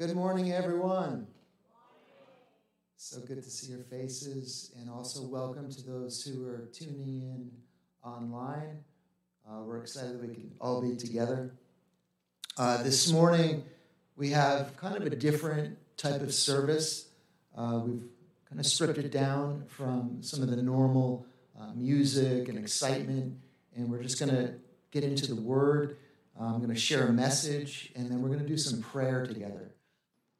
Good morning, everyone. So good to see your faces, and also welcome to those who are tuning in online. Uh, we're excited that we can all be together. Uh, this morning, we have kind of a different type of service. Uh, we've kind of stripped it down from some of the normal uh, music and excitement, and we're just going to get into the Word. I'm going to share a message, and then we're going to do some prayer together.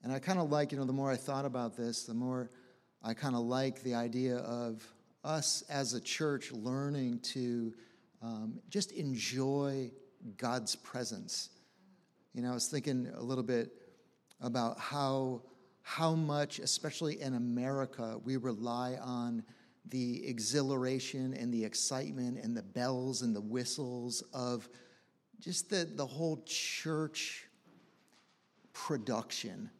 And I kind of like, you know, the more I thought about this, the more I kind of like the idea of us as a church learning to um, just enjoy God's presence. You know, I was thinking a little bit about how how much, especially in America, we rely on the exhilaration and the excitement and the bells and the whistles of just the, the whole church production.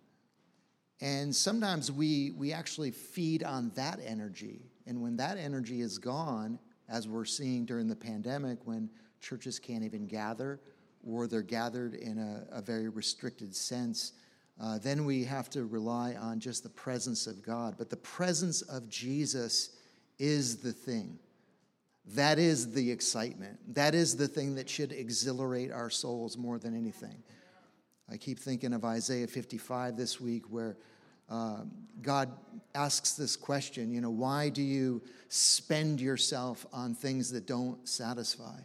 And sometimes we, we actually feed on that energy. And when that energy is gone, as we're seeing during the pandemic, when churches can't even gather or they're gathered in a, a very restricted sense, uh, then we have to rely on just the presence of God. But the presence of Jesus is the thing. That is the excitement. That is the thing that should exhilarate our souls more than anything. I keep thinking of Isaiah 55 this week, where uh, God asks this question you know, why do you spend yourself on things that don't satisfy?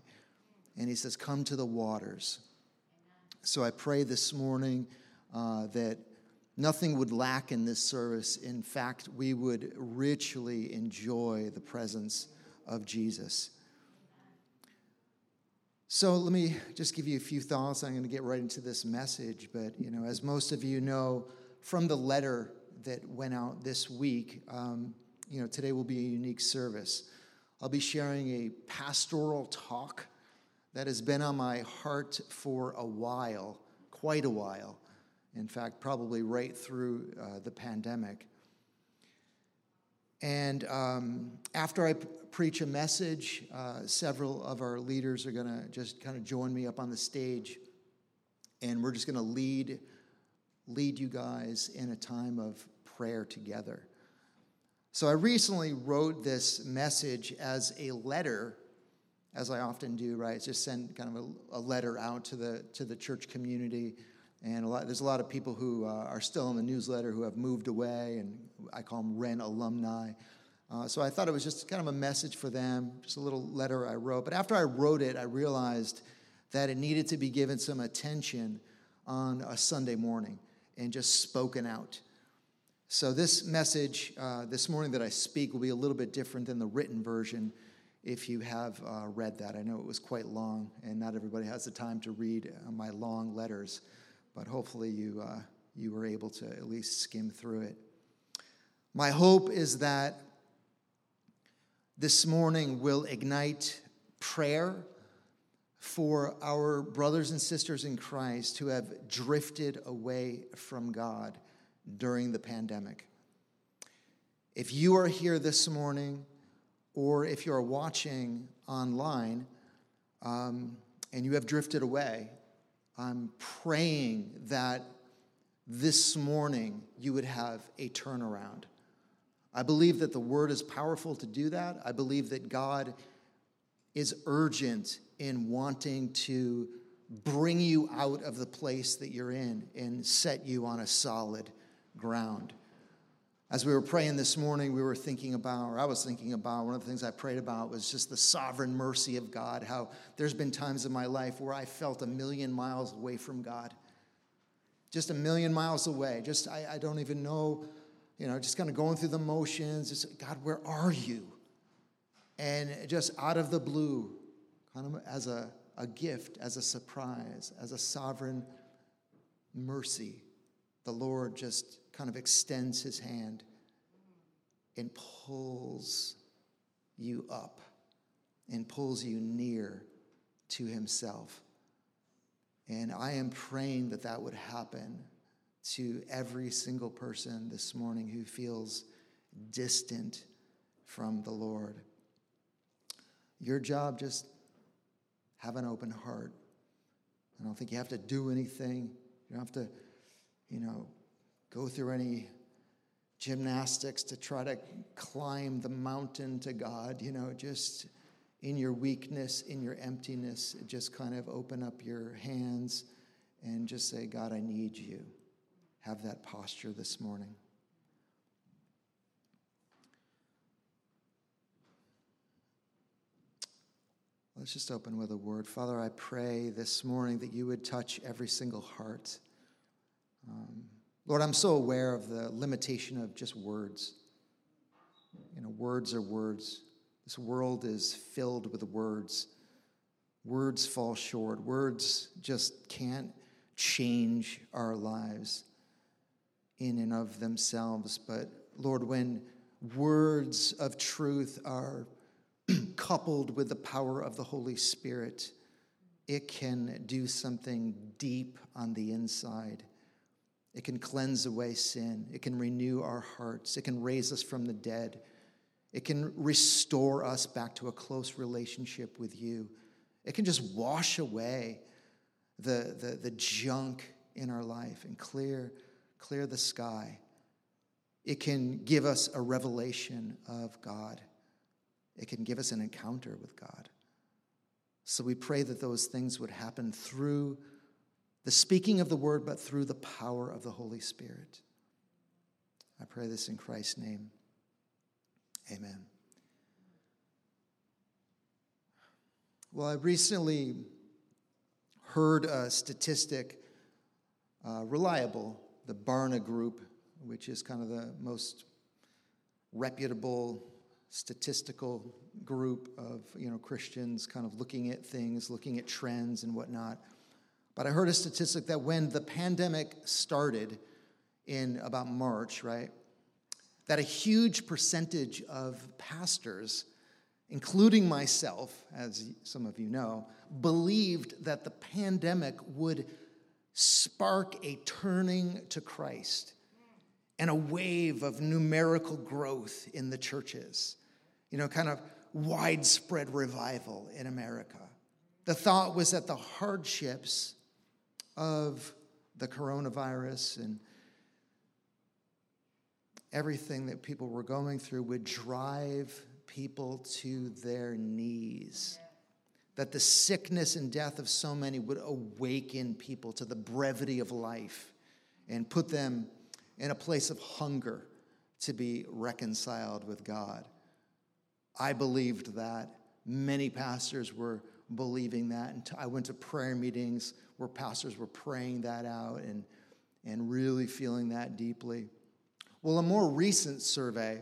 And he says, Come to the waters. So I pray this morning uh, that nothing would lack in this service. In fact, we would richly enjoy the presence of Jesus. So let me just give you a few thoughts. I'm going to get right into this message, but you know, as most of you know, from the letter that went out this week, um, you know, today will be a unique service. I'll be sharing a pastoral talk that has been on my heart for a while, quite a while. In fact, probably right through uh, the pandemic. And um, after I p- preach a message, uh, several of our leaders are going to just kind of join me up on the stage, and we're just going to lead lead you guys in a time of prayer together. So I recently wrote this message as a letter, as I often do, right? Just send kind of a, a letter out to the to the church community. And a lot, there's a lot of people who uh, are still in the newsletter who have moved away, and I call them Ren alumni. Uh, so I thought it was just kind of a message for them, just a little letter I wrote. But after I wrote it, I realized that it needed to be given some attention on a Sunday morning and just spoken out. So, this message uh, this morning that I speak will be a little bit different than the written version if you have uh, read that. I know it was quite long, and not everybody has the time to read uh, my long letters, but hopefully you, uh, you were able to at least skim through it. My hope is that this morning will ignite prayer for our brothers and sisters in Christ who have drifted away from God during the pandemic. If you are here this morning, or if you're watching online um, and you have drifted away, I'm praying that this morning you would have a turnaround. I believe that the word is powerful to do that. I believe that God is urgent in wanting to bring you out of the place that you're in and set you on a solid ground. As we were praying this morning, we were thinking about, or I was thinking about, one of the things I prayed about was just the sovereign mercy of God. How there's been times in my life where I felt a million miles away from God. Just a million miles away. Just, I, I don't even know, you know, just kind of going through the motions. Just, God, where are you? And just out of the blue, kind of as a, a gift, as a surprise, as a sovereign mercy, the Lord just kind of extends his hand and pulls you up and pulls you near to himself. And I am praying that that would happen to every single person this morning who feels distant from the Lord. Your job, just have an open heart. I don't think you have to do anything. You don't have to, you know, go through any gymnastics to try to climb the mountain to God. You know, just in your weakness, in your emptiness, just kind of open up your hands and just say, God, I need you. Have that posture this morning. Let's just open with a word. Father, I pray this morning that you would touch every single heart. Um, Lord, I'm so aware of the limitation of just words. You know, words are words. This world is filled with words. Words fall short. Words just can't change our lives in and of themselves. But Lord, when words of truth are coupled with the power of the Holy Spirit, it can do something deep on the inside. It can cleanse away sin. It can renew our hearts. It can raise us from the dead. It can restore us back to a close relationship with you. It can just wash away the, the, the junk in our life and clear, clear the sky. It can give us a revelation of God. It can give us an encounter with God. So we pray that those things would happen through the speaking of the word, but through the power of the Holy Spirit. I pray this in Christ's name. Amen. Well, I recently heard a statistic, uh, reliable, the Barna Group, which is kind of the most reputable statistical group of you know Christians, kind of looking at things, looking at trends and whatnot. But I heard a statistic that when the pandemic started in about March, right, that a huge percentage of pastors, including myself, as some of you know, believed that the pandemic would spark a turning to Christ and a wave of numerical growth in the churches, you know, kind of widespread revival in America. The thought was that the hardships of the coronavirus and everything that people were going through would drive people to their knees. That the sickness and death of so many would awaken people to the brevity of life and put them in a place of hunger to be reconciled with God. I believed that. Many pastors were believing that. And I went to prayer meetings where pastors were praying that out and, and really feeling that deeply. Well, a more recent survey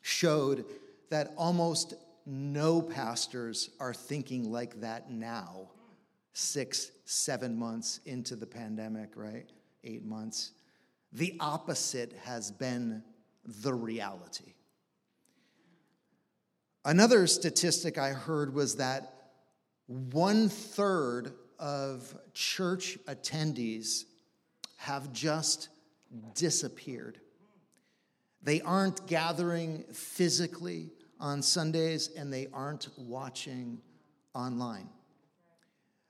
showed that almost no pastors are thinking like that now, six, seven months into the pandemic, right? Eight months. The opposite has been the reality. Another statistic I heard was that one third of church attendees have just disappeared. They aren't gathering physically on Sundays and they aren't watching online.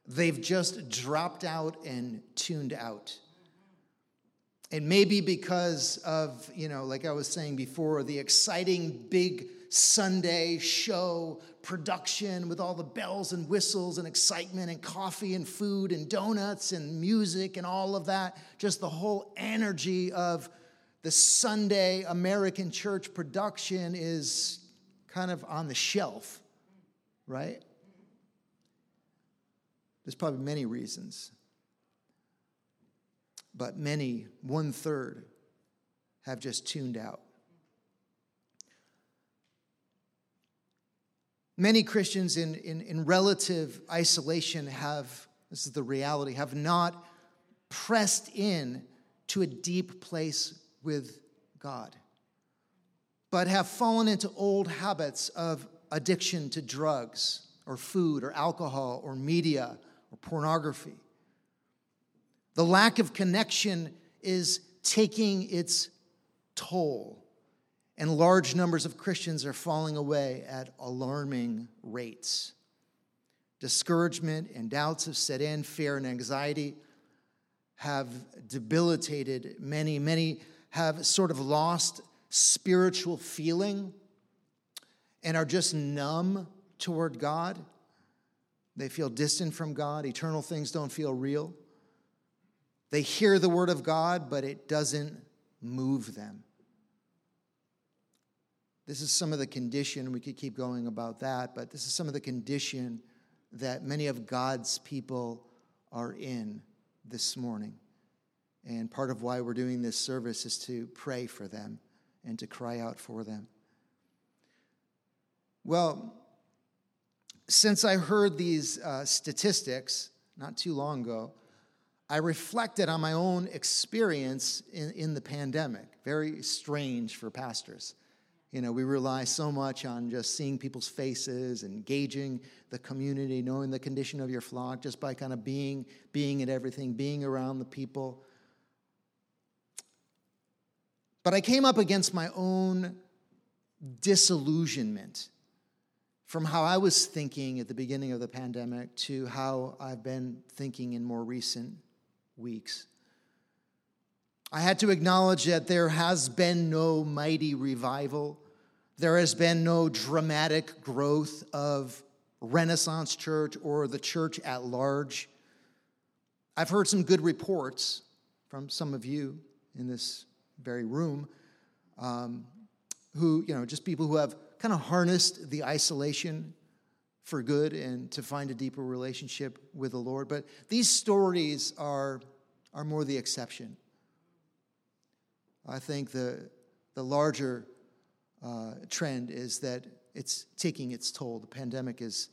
They've just dropped out and tuned out. It may be because of, you know, like I was saying before, the exciting big Sunday show production with all the bells and whistles and excitement and coffee and food and donuts and music and all of that. Just the whole energy of the Sunday American church production is kind of on the shelf, right? There's probably many reasons, but many, one third, have just tuned out. Many Christians in, in, in relative isolation have, this is the reality, have not pressed in to a deep place with God, but have fallen into old habits of addiction to drugs or food or alcohol or media or pornography. The lack of connection is taking its toll and large numbers of Christians are falling away at alarming rates. Discouragement and doubts have set in, fear and anxiety have debilitated many. Many have sort of lost spiritual feeling and are just numb toward God. They feel distant from God. Eternal things don't feel real. They hear the word of God, but it doesn't move them. This is some of the condition, we could keep going about that, but this is some of the condition that many of God's people are in this morning. And part of why we're doing this service is to pray for them and to cry out for them. Well, since I heard these uh, statistics not too long ago, I reflected on my own experience in, in the pandemic. Very strange for pastors. You know, we rely so much on just seeing people's faces, engaging the community, knowing the condition of your flock, just by kind of being, being at everything, being around the people. But I came up against my own disillusionment from how I was thinking at the beginning of the pandemic to how I've been thinking in more recent weeks. I had to acknowledge that there has been no mighty revival. There has been no dramatic growth of Renaissance Church or the church at large. I've heard some good reports from some of you in this very room um, who, you know, just people who have kind of harnessed the isolation for good and to find a deeper relationship with the Lord. But these stories are are more the exception. I think the, the larger uh, trend is that it's taking its toll. The pandemic is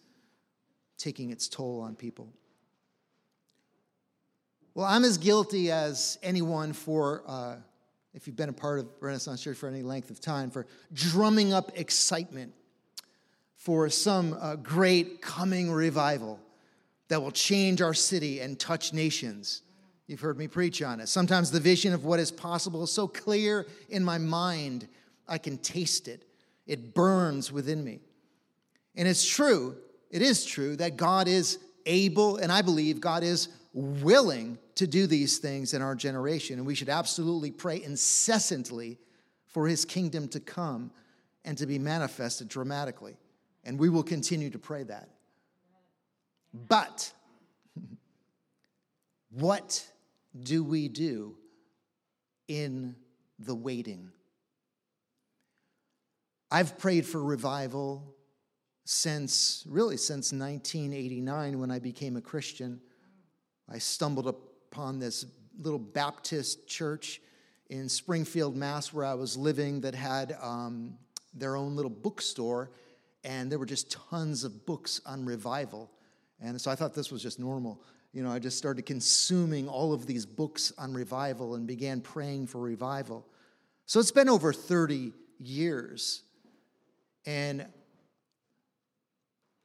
taking its toll on people. Well, I'm as guilty as anyone for, uh, if you've been a part of Renaissance Church for any length of time, for drumming up excitement for some uh, great coming revival that will change our city and touch nations. You've heard me preach on it. Sometimes the vision of what is possible is so clear in my mind, I can taste it. It burns within me. And it's true, it is true that God is able, and I believe God is willing to do these things in our generation. And we should absolutely pray incessantly for his kingdom to come and to be manifested dramatically. And we will continue to pray that. But what do we do in the waiting? I've prayed for revival since, really, since 1989 when I became a Christian. I stumbled upon this little Baptist church in Springfield, Mass, where I was living, that had um, their own little bookstore, and there were just tons of books on revival. And so I thought this was just normal you know, I just started consuming all of these books on revival and began praying for revival. So it's been over 30 years. And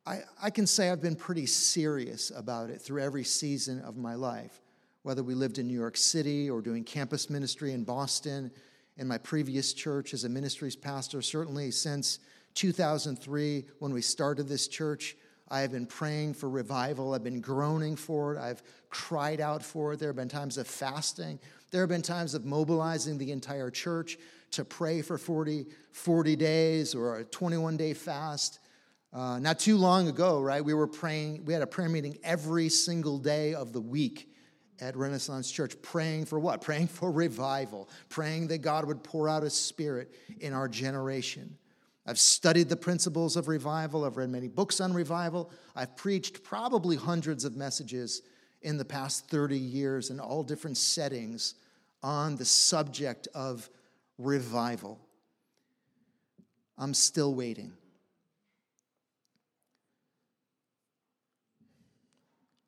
I, I can say I've been pretty serious about it through every season of my life, whether we lived in New York City or doing campus ministry in Boston, in my previous church as a ministries pastor, certainly since 2003 when we started this church. I have been praying for revival. I've been groaning for it. I've cried out for it. There have been times of fasting. There have been times of mobilizing the entire church to pray for 40, 40 days or a 21 day fast. Uh, not too long ago, right, we were praying, we had a prayer meeting every single day of the week at Renaissance Church, praying for what? Praying for revival, praying that God would pour out His Spirit in our generation. I've studied the principles of revival. I've read many books on revival. I've preached probably hundreds of messages in the past 30 years in all different settings on the subject of revival. I'm still waiting.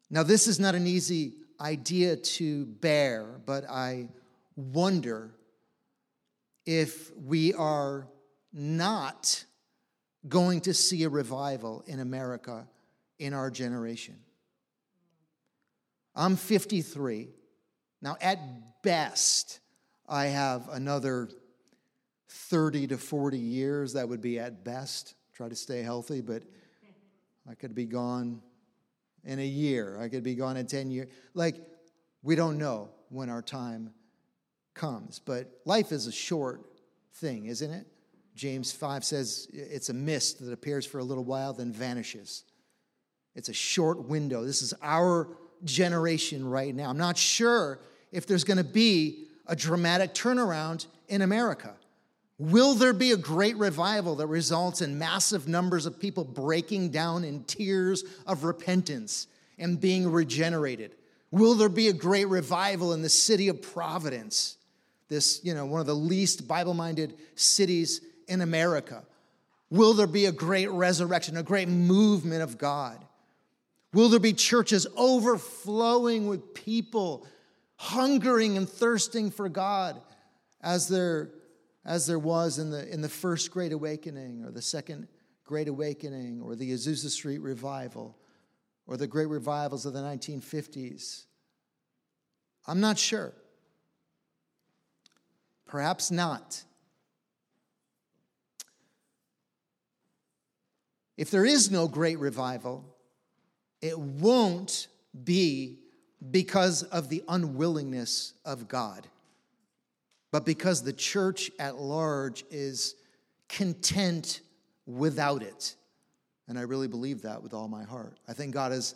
Now, this is not an easy idea to bear, but I wonder if we are not going to see a revival in America in our generation. I'm 53. Now, at best, I have another 30 to 40 years. That would be at best. Try to stay healthy, but I could be gone in a year. I could be gone in 10 years. Like, we don't know. when our time comes. But life is a short thing, isn't it? James 5 says it's a mist that appears for a little while, then vanishes. It's a short window. This is our generation right now. I'm not sure if there's going to be a dramatic turnaround in America. Will there be a great revival that results in massive numbers of people breaking down in tears of repentance and being regenerated? Will there be a great revival in the city of Providence? This, you know, one of the least Bible minded cities in America. Will there be a great resurrection, a great movement of God? Will there be churches overflowing with people hungering and thirsting for God as there, as there was in the, in the first Great Awakening or the second Great Awakening or the Azusa Street Revival or the great revivals of the 1950s? I'm not sure. Perhaps not. If there is no great revival, it won't be because of the unwillingness of God, but because the church at large is content without it. And I really believe that with all my heart. I think God is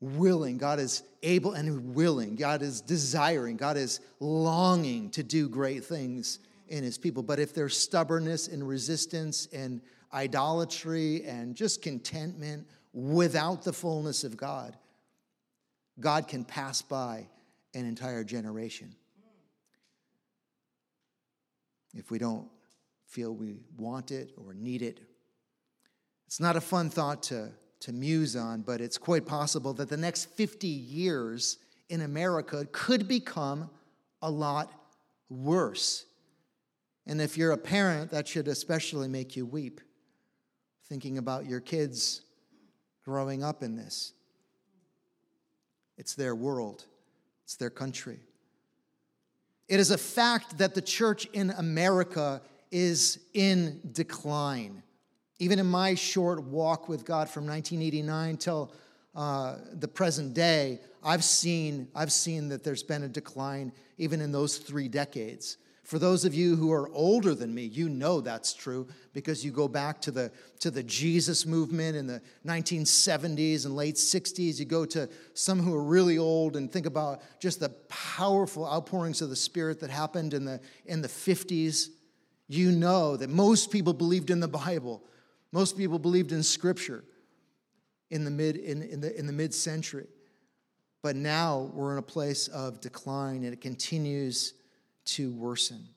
willing, God is able and willing, God is desiring, God is longing to do great things in his people. But if there's stubbornness and resistance and idolatry and just contentment without the fullness of God, God can pass by an entire generation. If we don't feel we want it or need it, it's not a fun thought to, to muse on, but it's quite possible that the next 50 years in America could become a lot worse. And if you're a parent, that should especially make you weep, thinking about your kids growing up in this. It's their world, it's their country. It is a fact that the church in America is in decline. Even in my short walk with God from 1989 till uh, the present day, I've seen, I've seen that there's been a decline even in those three decades. For those of you who are older than me, you know that's true because you go back to the, to the Jesus movement in the 1970s and late 60s. You go to some who are really old and think about just the powerful outpourings of the Spirit that happened in the, in the 50s. You know that most people believed in the Bible, most people believed in Scripture in the mid, in, in the, in the mid century. But now we're in a place of decline and it continues to worsen.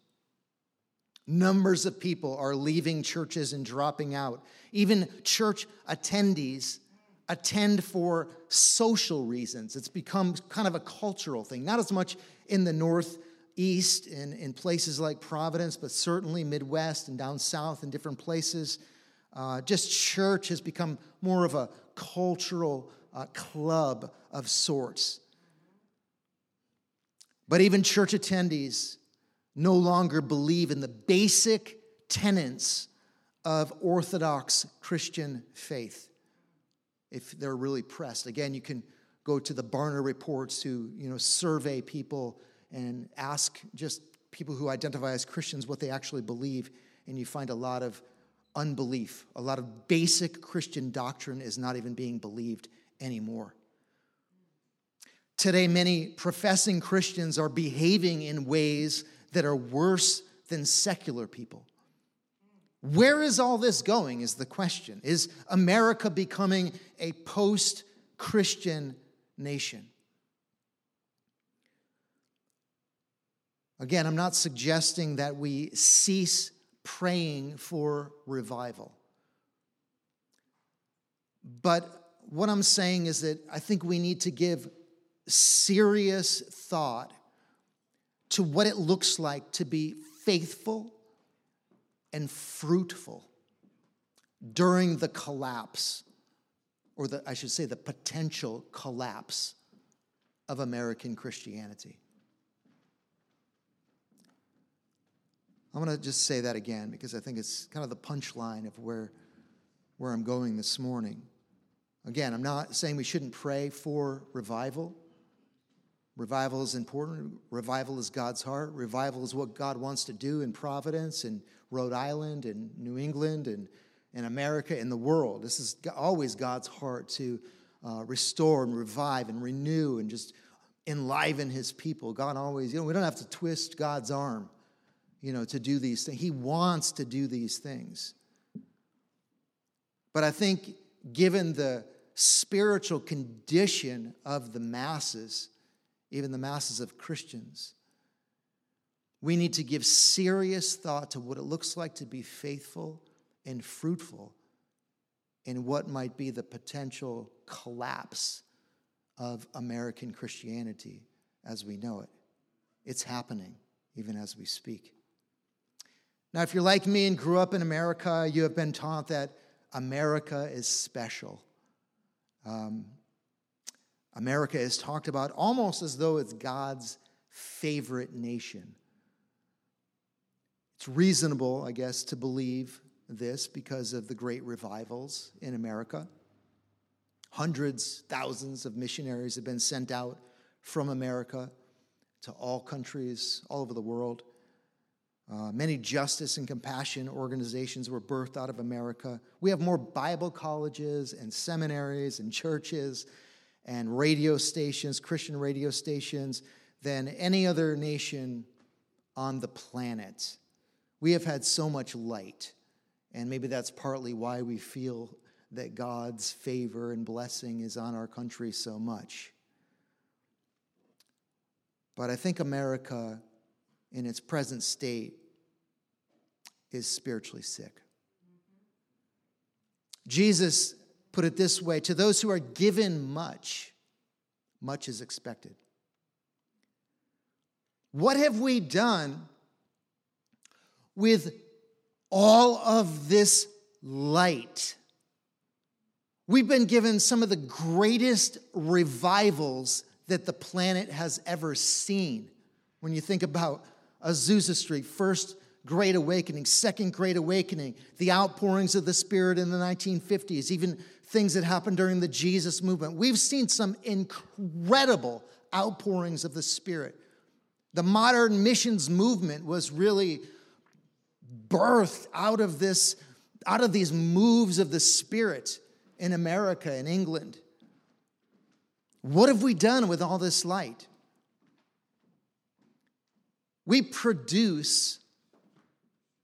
Numbers of people are leaving churches and dropping out. Even church attendees attend for social reasons. It's become kind of a cultural thing, not as much in the Northeast and in places like Providence, but certainly Midwest and down south in different places. Uh, just church has become more of a cultural uh, club of sorts. But even church attendees no longer believe in the basic tenets of Orthodox Christian faith if they're really pressed. Again, you can go to the Barna reports to you know, survey people and ask just people who identify as Christians what they actually believe, and you find a lot of unbelief. A lot of basic Christian doctrine is not even being believed anymore. Today, many professing Christians are behaving in ways that are worse than secular people. Where is all this going? Is the question. Is America becoming a post Christian nation? Again, I'm not suggesting that we cease praying for revival. But what I'm saying is that I think we need to give serious thought to what it looks like to be faithful and fruitful during the collapse, or the, I should say, the potential collapse of American Christianity. I'm going to just say that again because I think it's kind of the punchline of where, where I'm going this morning. Again, I'm not saying we shouldn't pray for revival. Revival is important. Revival is God's heart. Revival is what God wants to do in Providence and Rhode Island and New England and in America and the world. This is always God's heart to uh, restore and revive and renew and just enliven his people. God always, you know, we don't have to twist God's arm, you know, to do these things. He wants to do these things. But I think given the spiritual condition of the masses, even the masses of Christians, we need to give serious thought to what it looks like to be faithful and fruitful in what might be the potential collapse of American Christianity as we know it. It's happening even as we speak. Now, if you're like me and grew up in America, you have been taught that America is special. Um, America is talked about almost as though it's God's favorite nation. It's reasonable, I guess, to believe this because of the great revivals in America. Hundreds, thousands of missionaries have been sent out from America to all countries all over the world. Uh, many justice and compassion organizations were birthed out of America. We have more Bible colleges and seminaries and churches and radio stations, Christian radio stations, than any other nation on the planet. We have had so much light, and maybe that's partly why we feel that God's favor and blessing is on our country so much. But I think America, in its present state, is spiritually sick. Jesus put it this way to those who are given much, much is expected. What have we done with all of this light? We've been given some of the greatest revivals that the planet has ever seen. When you think about Azusa Street, first Great Awakening, Second Great Awakening, the outpourings of the Spirit in the 1950s, even things that happened during the Jesus movement. We've seen some incredible outpourings of the Spirit. The modern missions movement was really birthed out of this, out of these moves of the Spirit in America and England. What have we done with all this light? We produce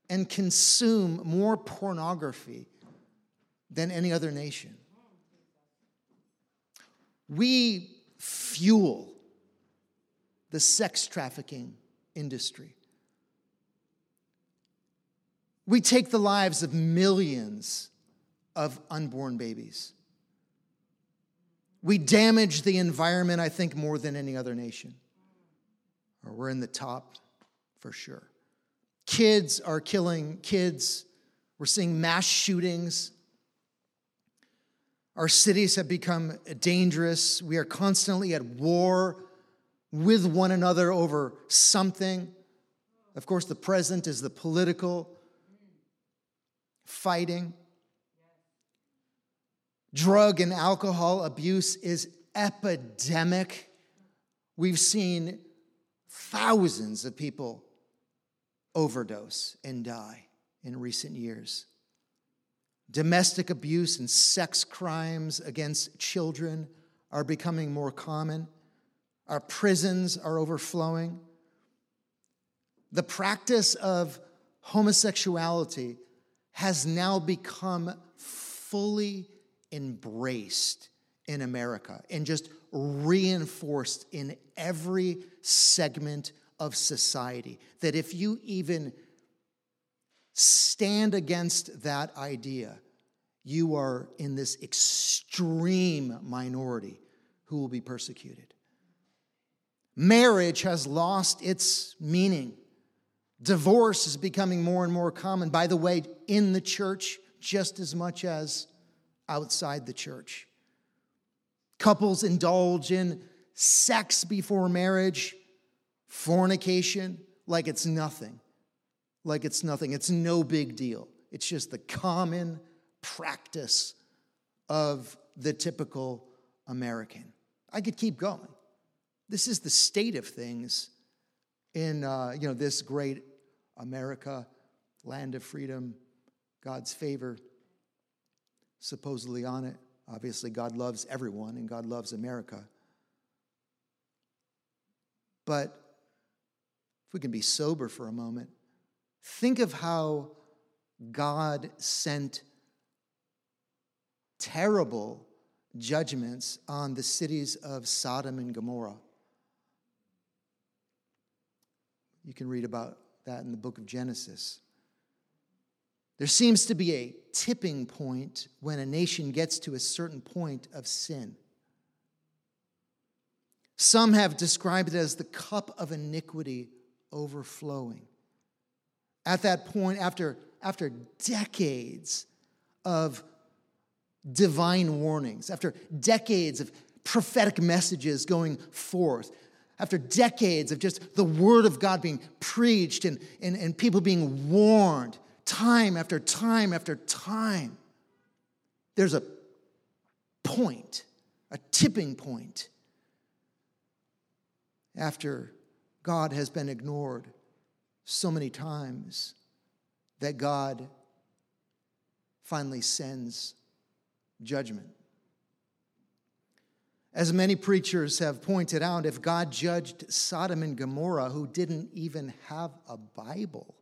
and consume more pornography than any other nation. We fuel the sex trafficking industry. We take the lives of millions of unborn babies. We damage the environment, I think, more than any other nation. Or we're in the top for sure. Kids are killing kids. We're seeing mass shootings. Our cities have become dangerous. We are constantly at war with one another over something. Of course, the present is the political fighting. Drug and alcohol abuse is epidemic. We've seen thousands of people overdose and die in recent years. Domestic abuse and sex crimes against children are becoming more common. Our prisons are overflowing. The practice of homosexuality has now become fully embraced in America and just reinforced in every segment of society. That if you even stand against that idea, you are in this extreme minority who will be persecuted. Marriage has lost its meaning. Divorce is becoming more and more common, by the way, in the church just as much as outside the church. Couples indulge in sex before marriage fornication like it's nothing. Like it's nothing. It's no big deal. It's just the common practice of the typical American. I could keep going. This is the state of things in uh, you know this great America, land of freedom, God's favor, supposedly on it. Obviously, God loves everyone and God loves America. But if we can be sober for a moment, think of how God sent terrible judgments on the cities of Sodom and Gomorrah. You can read about that in the book of Genesis. There seems to be a tipping point when a nation gets to a certain point of sin. Some have described it as the cup of iniquity overflowing. At that point, after, after decades of divine warnings, after decades of prophetic messages going forth, after decades of just the word of God being preached and, and, and people being warned time after time after time, there's a point, a tipping point after God has been ignored so many times that God finally sends judgment. As many preachers have pointed out, if God judged Sodom and Gomorrah, who didn't even have a Bible,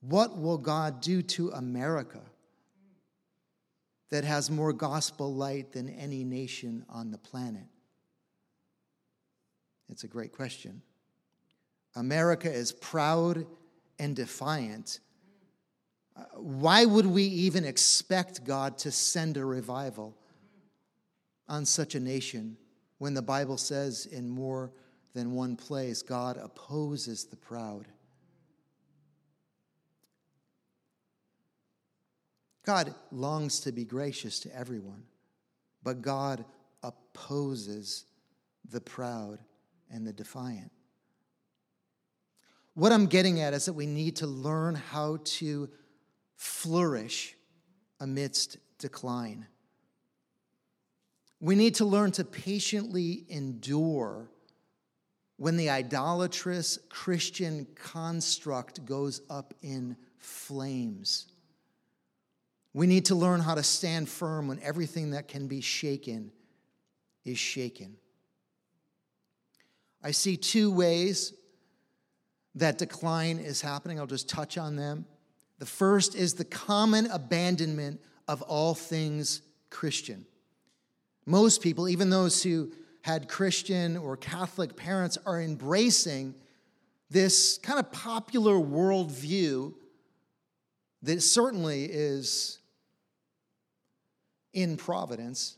what will God do to America that has more gospel light than any nation on the planet? It's a great question. America is proud and defiant. Why would we even expect God to send a revival on such a nation when the Bible says in more than one place God opposes the proud? God longs to be gracious to everyone, but God opposes the proud and the defiant. What I'm getting at is that we need to learn how to flourish amidst decline. We need to learn to patiently endure when the idolatrous Christian construct goes up in flames. We need to learn how to stand firm when everything that can be shaken is shaken. I see two ways that decline is happening. I'll just touch on them. The first is the common abandonment of all things Christian. Most people, even those who had Christian or Catholic parents, are embracing this kind of popular worldview that certainly is in providence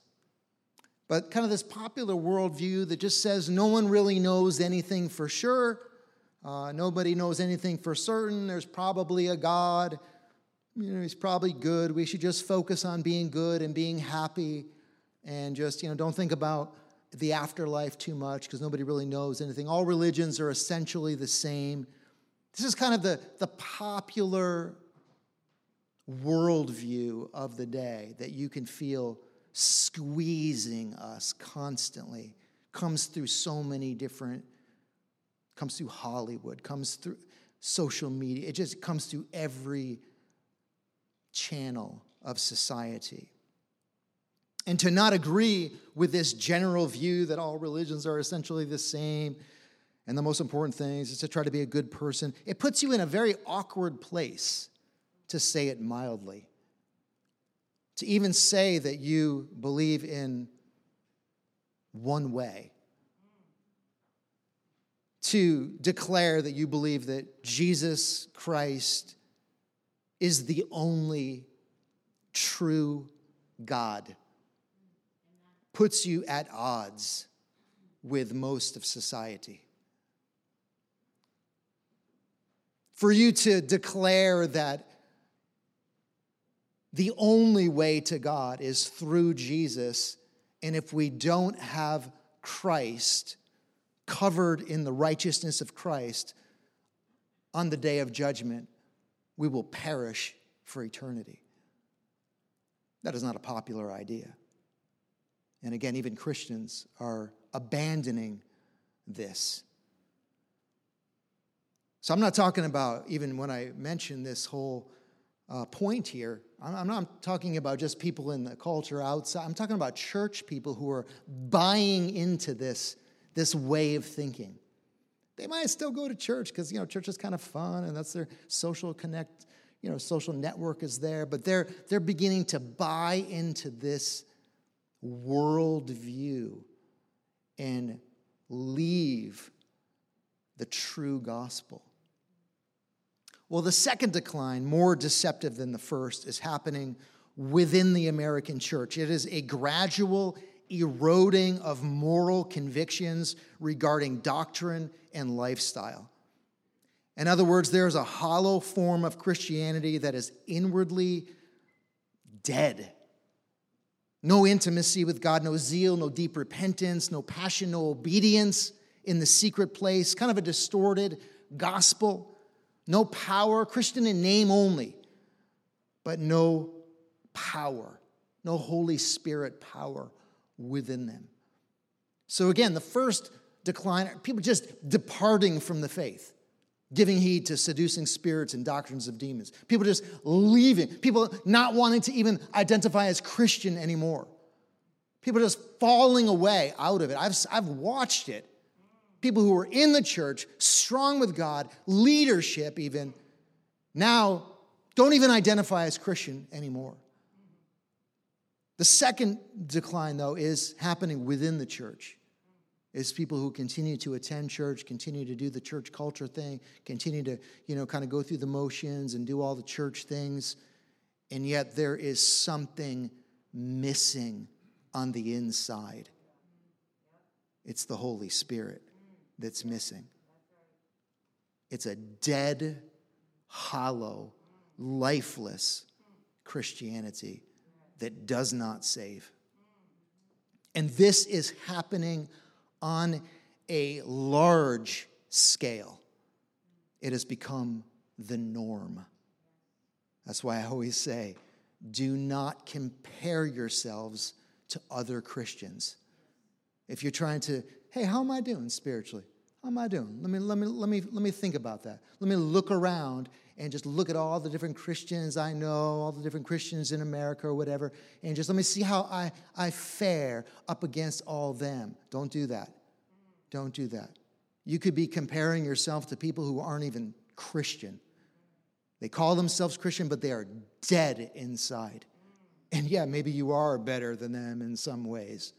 but kind of this popular worldview that just says no one really knows anything for sure. Uh, nobody knows anything for certain. There's probably a God. You know, he's probably good. We should just focus on being good and being happy and just, you know, don't think about the afterlife too much because nobody really knows anything. All religions are essentially the same. This is kind of the, the popular worldview of the day that you can feel squeezing us constantly comes through so many different comes through hollywood comes through social media. It just comes through every channel of society. And to not agree with this general view that all religions are essentially the same and the most important thing is to try to be a good person it puts you in a very awkward place to say it mildly. To even say that you believe in one way, to declare that you believe that Jesus Christ is the only true God, puts you at odds with most of society. For you to declare that the only way to God is through Jesus. And if we don't have Christ covered in the righteousness of Christ on the day of judgment, we will perish for eternity. That is not a popular idea. And again, even Christians are abandoning this. So I'm not talking about, even when I mention this whole uh, point here, I'm not talking about just people in the culture outside. I'm talking about church people who are buying into this, this way of thinking. They might still go to church because, you know, church is kind of fun and that's their social connect, you know, social network is there, but they're, they're beginning to buy into this worldview and leave the true gospel. Well, the second decline, more deceptive than the first, is happening within the American church. It is a gradual eroding of moral convictions regarding doctrine and lifestyle. In other words, there is a hollow form of Christianity that is inwardly dead. No intimacy with God, no zeal, no deep repentance, no passion, no obedience in the secret place, kind of a distorted gospel no power, Christian in name only, but no power, no Holy Spirit power within them. So again, the first decline, people just departing from the faith, giving heed to seducing spirits and doctrines of demons. People just leaving, people not wanting to even identify as Christian anymore. People just falling away out of it. I've, I've watched it people who were in the church, strong with God, leadership even, now don't even identify as Christian anymore. The second decline, though, is happening within the church. Is people who continue to attend church, continue to do the church culture thing, continue to, you know, kind of go through the motions and do all the church things, and yet there is something missing on the inside. It's the Holy Spirit that's missing. It's a dead, hollow, lifeless Christianity that does not save. And this is happening on a large scale. It has become the norm. That's why I always say do not compare yourselves to other Christians. If you're trying to hey, how am I doing spiritually? How am I doing? Let me, let me, let me, let me think about that. Let me look around and just look at all the different Christians I know, all the different Christians in America or whatever, and just let me see how I, I fare up against all them. Don't do that. Don't do that. You could be comparing yourself to people who aren't even Christian. They call themselves Christian, but they are dead inside. And yeah, maybe you are better than them in some ways.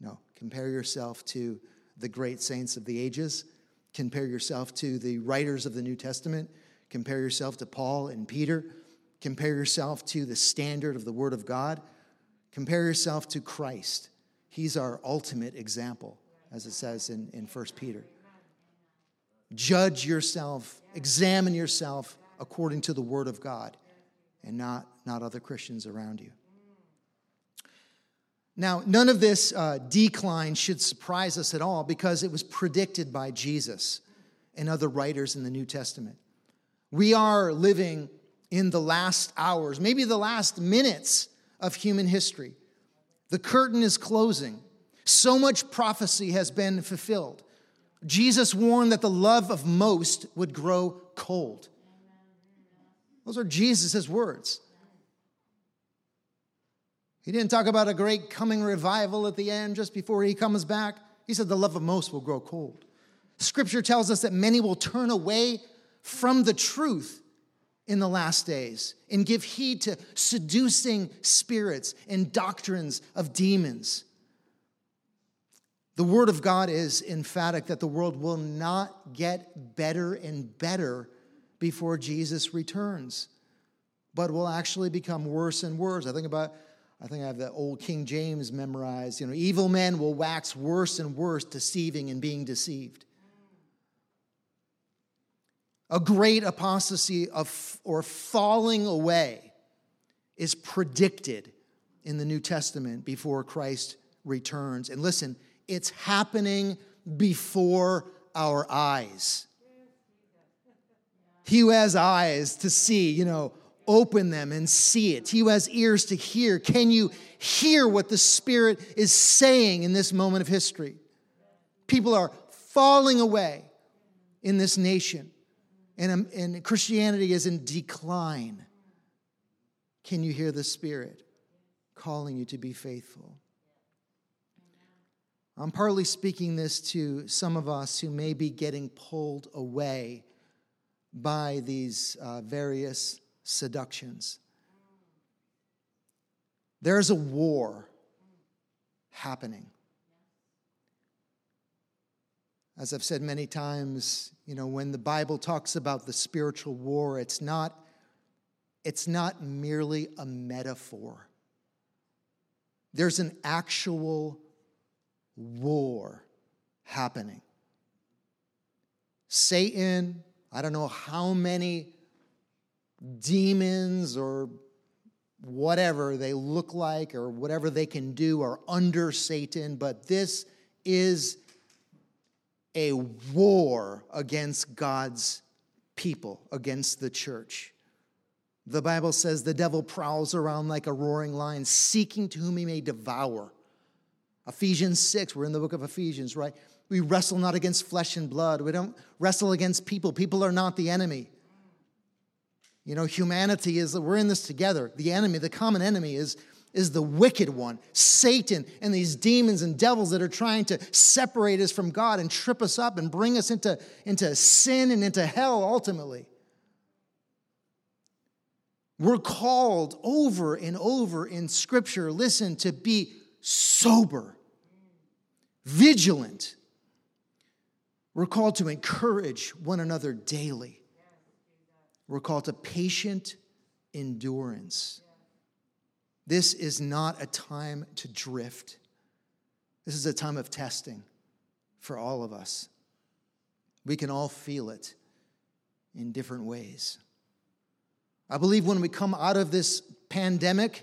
No, compare yourself to the great saints of the ages. Compare yourself to the writers of the New Testament. Compare yourself to Paul and Peter. Compare yourself to the standard of the Word of God. Compare yourself to Christ. He's our ultimate example, as it says in, in 1 Peter. Judge yourself, examine yourself according to the Word of God and not, not other Christians around you. Now, none of this uh, decline should surprise us at all because it was predicted by Jesus and other writers in the New Testament. We are living in the last hours, maybe the last minutes of human history. The curtain is closing. So much prophecy has been fulfilled. Jesus warned that the love of most would grow cold. Those are Jesus' words. He didn't talk about a great coming revival at the end just before he comes back. He said the love of most will grow cold. Scripture tells us that many will turn away from the truth in the last days and give heed to seducing spirits and doctrines of demons. The Word of God is emphatic that the world will not get better and better before Jesus returns, but will actually become worse and worse. I think about I think I have the old King James memorized. You know, evil men will wax worse and worse, deceiving and being deceived. A great apostasy of, or falling away is predicted in the New Testament before Christ returns. And listen, it's happening before our eyes. He who has eyes to see, you know, open them and see it. He who has ears to hear, can you hear what the Spirit is saying in this moment of history? People are falling away in this nation, and, um, and Christianity is in decline. Can you hear the Spirit calling you to be faithful? I'm partly speaking this to some of us who may be getting pulled away by these uh, various seductions. There's a war happening. As I've said many times, you know, when the Bible talks about the spiritual war, it's not, it's not merely a metaphor. There's an actual war happening. Satan, I don't know how many demons or whatever they look like or whatever they can do are under Satan, but this is a war against God's people, against the church. The Bible says the devil prowls around like a roaring lion, seeking to whom he may devour. Ephesians 6, we're in the book of Ephesians, right? We wrestle not against flesh and blood. We don't wrestle against people. People are not the enemy. You know, humanity is, we're in this together. The enemy, the common enemy is, is the wicked one, Satan, and these demons and devils that are trying to separate us from God and trip us up and bring us into, into sin and into hell ultimately. We're called over and over in Scripture, listen, to be sober, vigilant. We're called to encourage one another daily. We're called to patient endurance. This is not a time to drift. This is a time of testing for all of us. We can all feel it in different ways. I believe when we come out of this pandemic,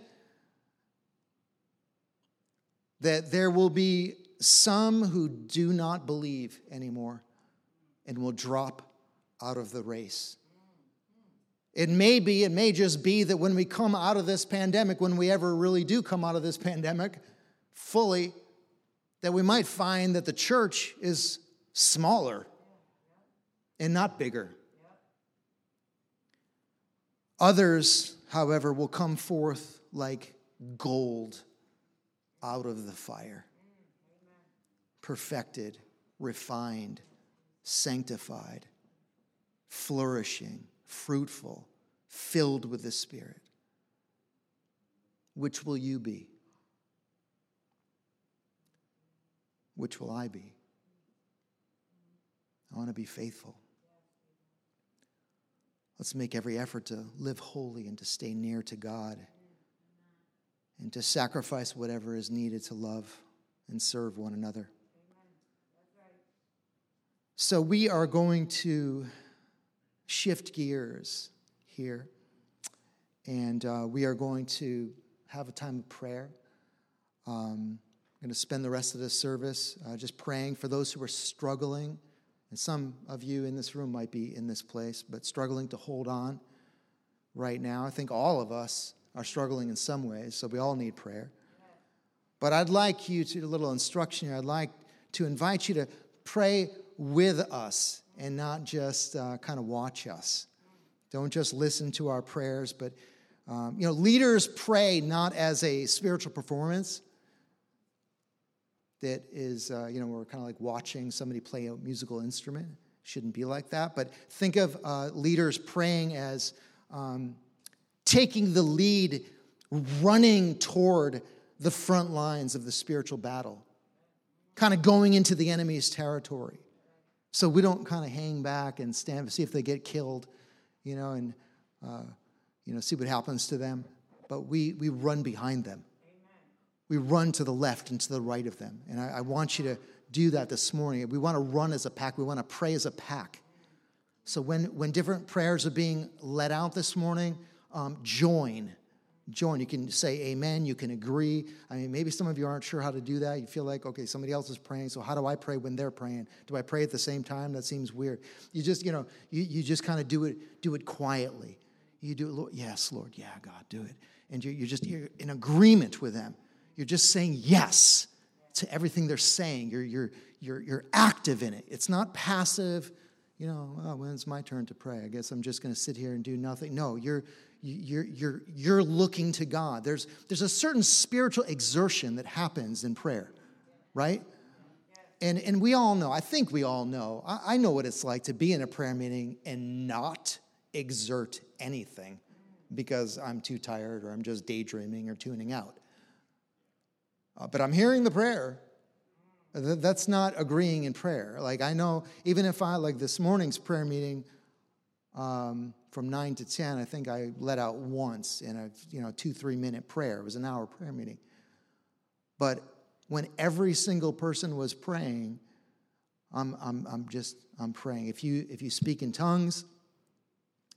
that there will be some who do not believe anymore and will drop out of the race. It may be, it may just be that when we come out of this pandemic, when we ever really do come out of this pandemic fully, that we might find that the church is smaller and not bigger. Others, however, will come forth like gold out of the fire, perfected, refined, sanctified, flourishing fruitful, filled with the Spirit. Which will you be? Which will I be? I want to be faithful. Let's make every effort to live holy and to stay near to God and to sacrifice whatever is needed to love and serve one another. So, we are going to shift gears here. And uh, we are going to have a time of prayer. Um, I'm going to spend the rest of this service uh, just praying for those who are struggling. And some of you in this room might be in this place, but struggling to hold on right now. I think all of us are struggling in some ways, so we all need prayer. But I'd like you to, a little instruction here, I'd like to invite you to pray with us and not just uh, kind of watch us. Don't just listen to our prayers, but um, you know, leaders pray not as a spiritual performance that is, uh, you know, we're kind of like watching somebody play a musical instrument. Shouldn't be like that. But think of uh, leaders praying as um, taking the lead, running toward the front lines of the spiritual battle, kind of going into the enemy's territory. So we don't kind of hang back and stand, see if they get killed, you know, and, uh, you know, see what happens to them. But we, we run behind them. Amen. We run to the left and to the right of them. And I, I want you to do that this morning. We want to run as a pack. We want to pray as a pack. So when, when different prayers are being let out this morning, um, join join. You can say amen. You can agree. I mean, maybe some of you aren't sure how to do that. You feel like, okay, somebody else is praying, so how do I pray when they're praying? Do I pray at the same time? That seems weird. You just, you know, you, you just kind of do it, do it quietly. You do it, Lord, yes, Lord, yeah, God, do it. And you're, you're just you're in agreement with them. You're just saying yes to everything they're saying. You're, you're, you're, you're active in it. It's not passive, you know, oh, when's my turn to pray? I guess I'm just going to sit here and do nothing. No, you're, you're, you're, you're looking to God. There's, there's a certain spiritual exertion that happens in prayer, right? And, and we all know, I think we all know, I, I know what it's like to be in a prayer meeting and not exert anything because I'm too tired or I'm just daydreaming or tuning out. Uh, but I'm hearing the prayer. That's not agreeing in prayer. Like I know, even if I, like this morning's prayer meeting um, from 9 to 10, I think I let out once in a you know two, three minute prayer. It was an hour prayer meeting. But when every single person was praying, I'm, I'm, I'm just, I'm praying. If you, if you speak in tongues,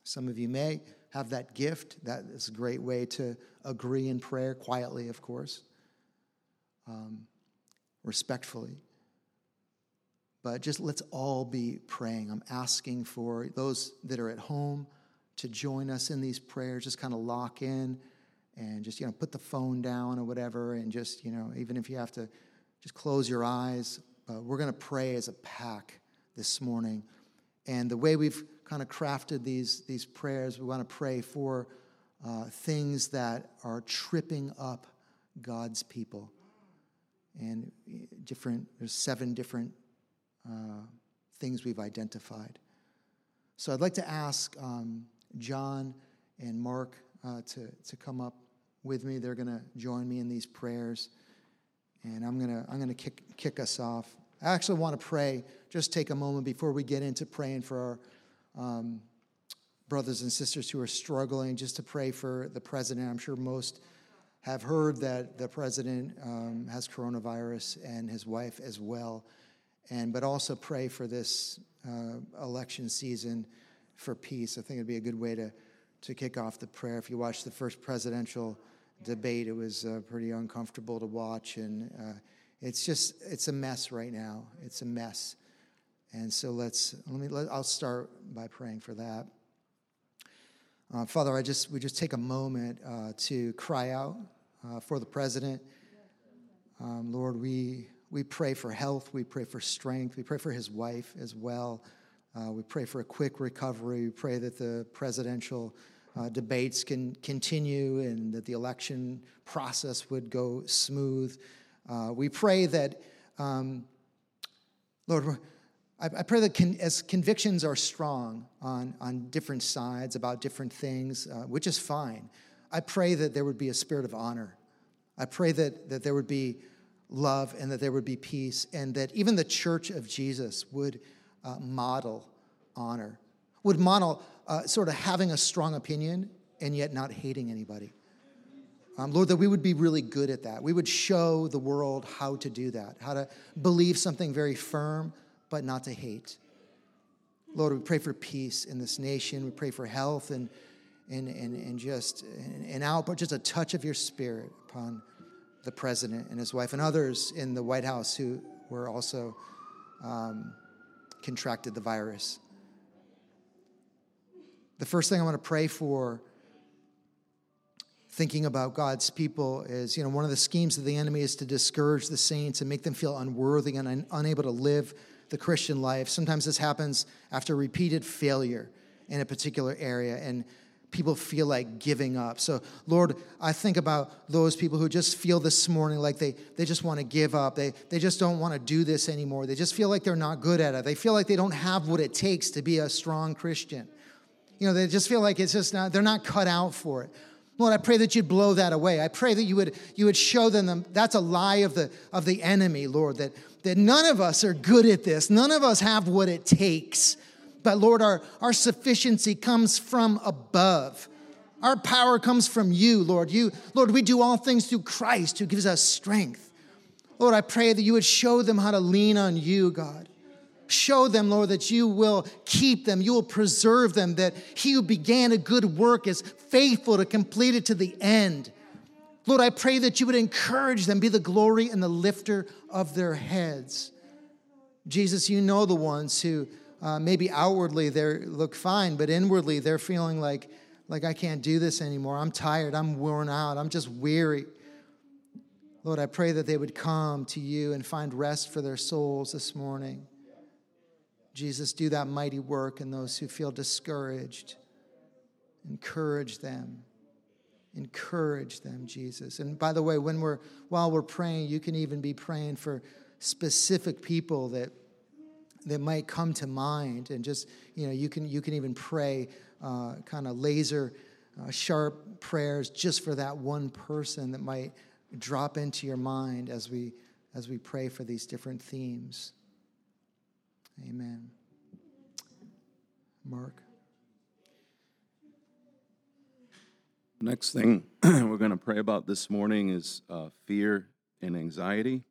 some of you may have that gift. That is a great way to agree in prayer, quietly, of course, um, respectfully. But just let's all be praying. I'm asking for those that are at home to join us in these prayers, just kind of lock in and just you know put the phone down or whatever and just you know even if you have to just close your eyes uh, we're going to pray as a pack this morning and the way we've kind of crafted these these prayers we want to pray for uh, things that are tripping up god's people and uh, different there's seven different uh, things we've identified so i'd like to ask um, john and mark uh, to, to come up with me. They're going to join me in these prayers. And I'm going to I'm going to kick, kick us off. I actually want to pray, just take a moment before we get into praying for our um, brothers and sisters who are struggling, just to pray for the president. I'm sure most have heard that the president um, has coronavirus and his wife as well. And but also pray for this uh, election season for peace. I think it'd be a good way to to kick off the prayer. If you watch the first presidential debate, it was uh, pretty uncomfortable to watch, and uh, it's just it's a mess right now. It's a mess, and so let's let me. Let, I'll start by praying for that. Uh, Father, I just we just take a moment uh, to cry out uh, for the president. Um, Lord, we we pray for health. We pray for strength. We pray for his wife as well. Uh, we pray for a quick recovery. We pray that the presidential uh, debates can continue and that the election process would go smooth. Uh, we pray that, um, Lord, I, I, pray that con- as convictions are strong on, on different sides about different things, uh, which is fine, I pray that there would be a spirit of honor. I pray that, that there would be love and that there would be peace, and that even the church of Jesus would uh, model honor, would model uh, sort of having a strong opinion and yet not hating anybody. Um, Lord, that we would be really good at that. We would show the world how to do that, how to believe something very firm, but not to hate. Lord, we pray for peace in this nation. We pray for health and, and, and, and just an output, just a touch of your spirit upon the president and his wife and others in the White House who were also um, contracted the virus the first thing I want to pray for, thinking about God's people, is you know, one of the schemes of the enemy is to discourage the saints and make them feel unworthy and un- unable to live the Christian life. Sometimes this happens after repeated failure in a particular area. And people feel like giving up. So, Lord, I think about those people who just feel this morning like they, they just want to give up. They, they just don't want to do this anymore. They just feel like they're not good at it. They feel like they don't have what it takes to be a strong Christian. You know, they just feel like it's just not, they're not cut out for it. Lord, I pray that you'd blow that away. I pray that you would, you would show them that's a lie of the, of the enemy, Lord, that, that none of us are good at this. None of us have what it takes. But Lord, our, our sufficiency comes from above. Our power comes from you, Lord. You, Lord, we do all things through Christ who gives us strength. Lord, I pray that you would show them how to lean on you, God. Show them, Lord, that you will keep them, you will preserve them, that he who began a good work is faithful to complete it to the end. Lord, I pray that you would encourage them, be the glory and the lifter of their heads. Jesus, you know the ones who uh, maybe outwardly they look fine, but inwardly they're feeling like, like I can't do this anymore. I'm tired. I'm worn out. I'm just weary. Lord, I pray that they would come to you and find rest for their souls this morning. Jesus, do that mighty work in those who feel discouraged. Encourage them. Encourage them, Jesus. And by the way, when we're while we're praying, you can even be praying for specific people that that might come to mind, and just you know, you can you can even pray uh, kind of laser uh, sharp prayers just for that one person that might drop into your mind as we as we pray for these different themes. Amen. Mark. Next thing we're going to pray about this morning is uh, fear and anxiety.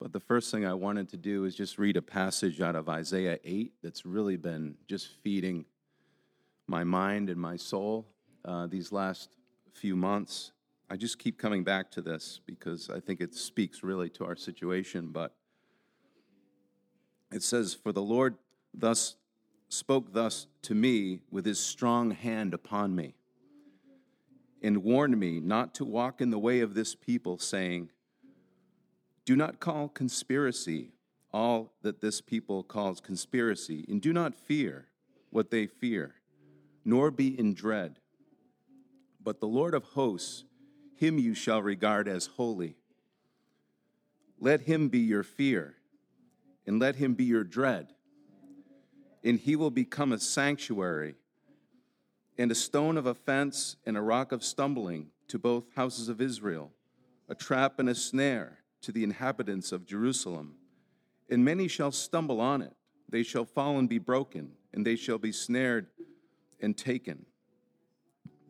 But the first thing I wanted to do is just read a passage out of Isaiah 8 that's really been just feeding my mind and my soul uh, these last few months. I just keep coming back to this because I think it speaks really to our situation. But it says, For the Lord thus spoke thus to me with his strong hand upon me, and warned me not to walk in the way of this people, saying, Do not call conspiracy all that this people calls conspiracy, and do not fear what they fear, nor be in dread. But the Lord of hosts, him you shall regard as holy. Let him be your fear, and let him be your dread and he will become a sanctuary and a stone of offense and a rock of stumbling to both houses of Israel, a trap and a snare to the inhabitants of Jerusalem. And many shall stumble on it. They shall fall and be broken, and they shall be snared and taken.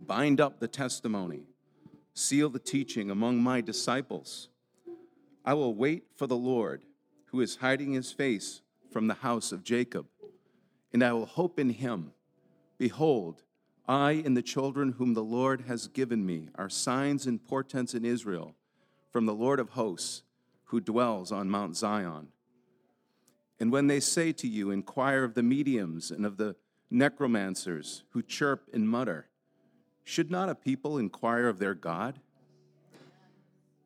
Bind up the testimony, seal the teaching among my disciples. I will wait for the Lord, who is hiding his face from the house of Jacob and I will hope in him. Behold, I and the children whom the Lord has given me are signs and portents in Israel from the Lord of hosts, who dwells on Mount Zion. And when they say to you, Inquire of the mediums and of the necromancers who chirp and mutter, should not a people inquire of their God?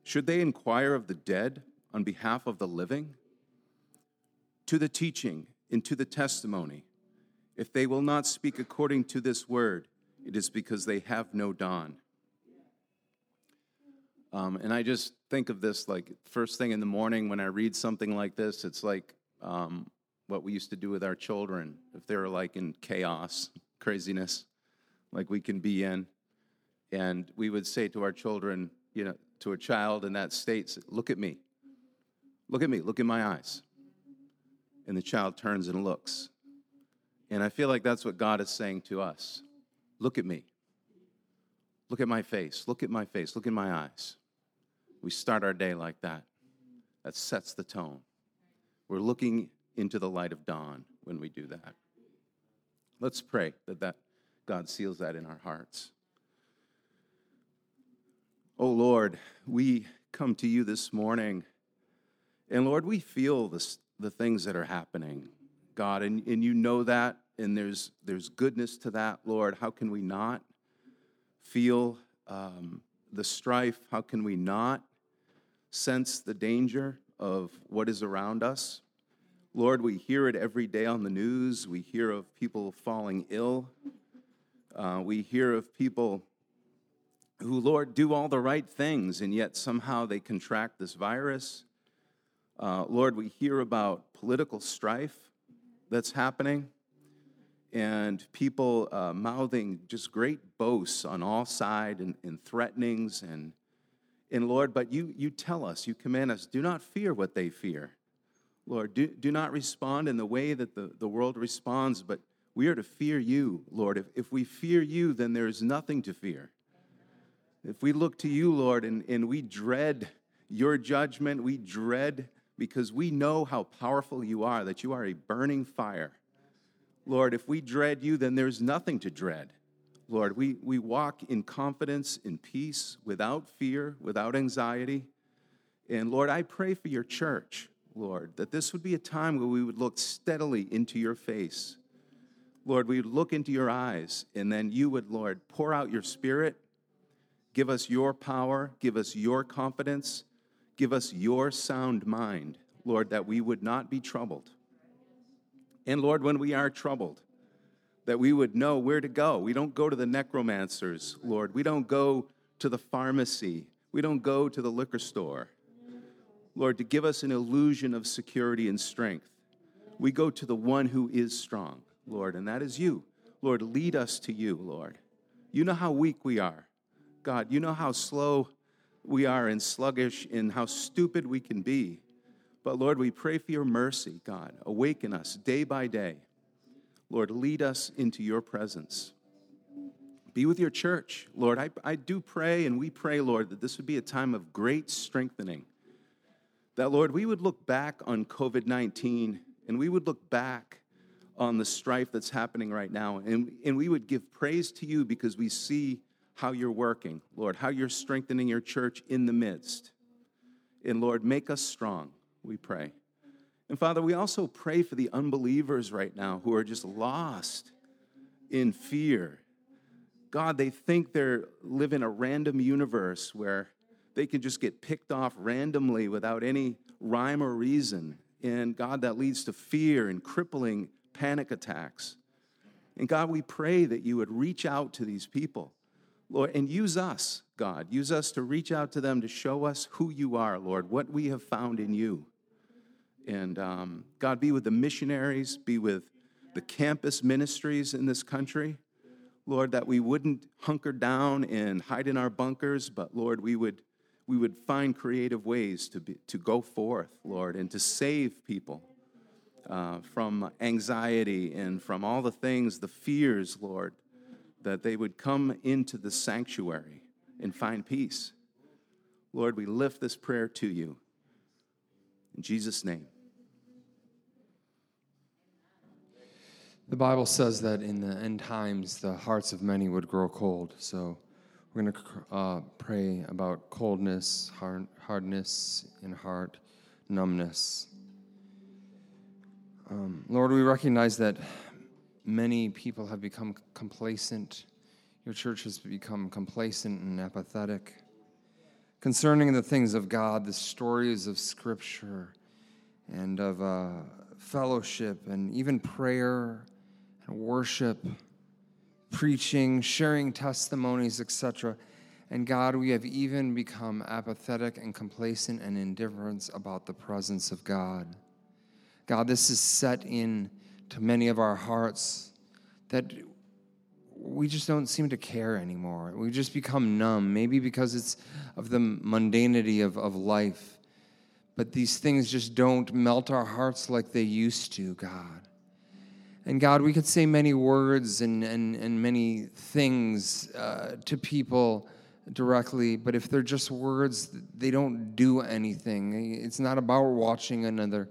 Should they inquire of the dead on behalf of the living? To the teaching and to the testimony, if they will not speak according to this word, it is because they have no dawn. Um, and I just think of this like first thing in the morning when I read something like this, it's like um, what we used to do with our children if they're like in chaos, craziness, like we can be in. And we would say to our children, you know, to a child in that state, look at me. Look at me. Look in my eyes. And the child turns and looks. And I feel like that's what God is saying to us. Look at me. Look at my face. Look at my face. Look in my eyes. We start our day like that. That sets the tone. We're looking into the light of dawn when we do that. Let's pray that, that God seals that in our hearts. Oh Lord, we come to you this morning, and Lord, we feel this, the things that are happening. God, and, and you know that, and there's, there's goodness to that, Lord. How can we not feel um, the strife? How can we not sense the danger of what is around us? Lord, we hear it every day on the news. We hear of people falling ill. Uh, we hear of people who, Lord, do all the right things, and yet somehow they contract this virus. Uh, Lord, we hear about political strife that's happening and people uh, mouthing just great boasts on all sides and, and threatenings and and lord but you you tell us you command us do not fear what they fear. Lord do, do not respond in the way that the, the world responds but we are to fear you lord. If, if we fear you then there is nothing to fear. If we look to you lord and, and we dread your judgment we dread because we know how powerful you are, that you are a burning fire. Lord, if we dread you, then there's nothing to dread. Lord, we, we walk in confidence, in peace, without fear, without anxiety. And Lord, I pray for your church, Lord, that this would be a time where we would look steadily into your face. Lord, we would look into your eyes, and then you would, Lord, pour out your spirit Give us your power, give us your confidence, give us your sound mind, Lord, that we would not be troubled. And Lord, when we are troubled, that we would know where to go. We don't go to the necromancers, Lord. We don't go to the pharmacy. We don't go to the liquor store. Lord, to give us an illusion of security and strength. We go to the one who is strong, Lord, and that is you. Lord, lead us to you, Lord. You know how weak we are. God, you know how slow we are and sluggish and how stupid we can be. But Lord, we pray for your mercy, God. Awaken us day by day. Lord, lead us into your presence. Be with your church. Lord, I, I do pray and we pray, Lord, that this would be a time of great strengthening. That, Lord, we would look back on COVID 19 and we would look back on the strife that's happening right now and, and we would give praise to you because we see how you're working, Lord, how you're strengthening your church in the midst. And Lord, make us strong, we pray. And Father, we also pray for the unbelievers right now who are just lost in fear. God, they think they're living in a random universe where they can just get picked off randomly without any rhyme or reason. And God, that leads to fear and crippling panic attacks. And God, we pray that you would reach out to these people, Lord, and use us, God. Use us to reach out to them to show us who you are, Lord, what we have found in you. And um, God, be with the missionaries, be with the campus ministries in this country. Lord, that we wouldn't hunker down and hide in our bunkers, but Lord, we would, we would find creative ways to, be, to go forth, Lord, and to save people uh, from anxiety and from all the things, the fears, Lord, that they would come into the sanctuary and find peace. Lord, we lift this prayer to you. In Jesus' name. The Bible says that in the end times, the hearts of many would grow cold. So we're going to uh, pray about coldness, hard, hardness in heart, numbness. Um, Lord, we recognize that many people have become complacent. Your church has become complacent and apathetic. Concerning the things of God, the stories of Scripture and of uh, fellowship and even prayer and worship, preaching, sharing testimonies, etc. And God, we have even become apathetic and complacent and indifferent about the presence of God. God, this is set in to many of our hearts that we just don't seem to care anymore. We just become numb, maybe because it's of the mundanity of, of life. But these things just don't melt our hearts like they used to, God. And God, we could say many words and, and, and many things uh, to people directly, but if they're just words, they don't do anything. It's not about watching another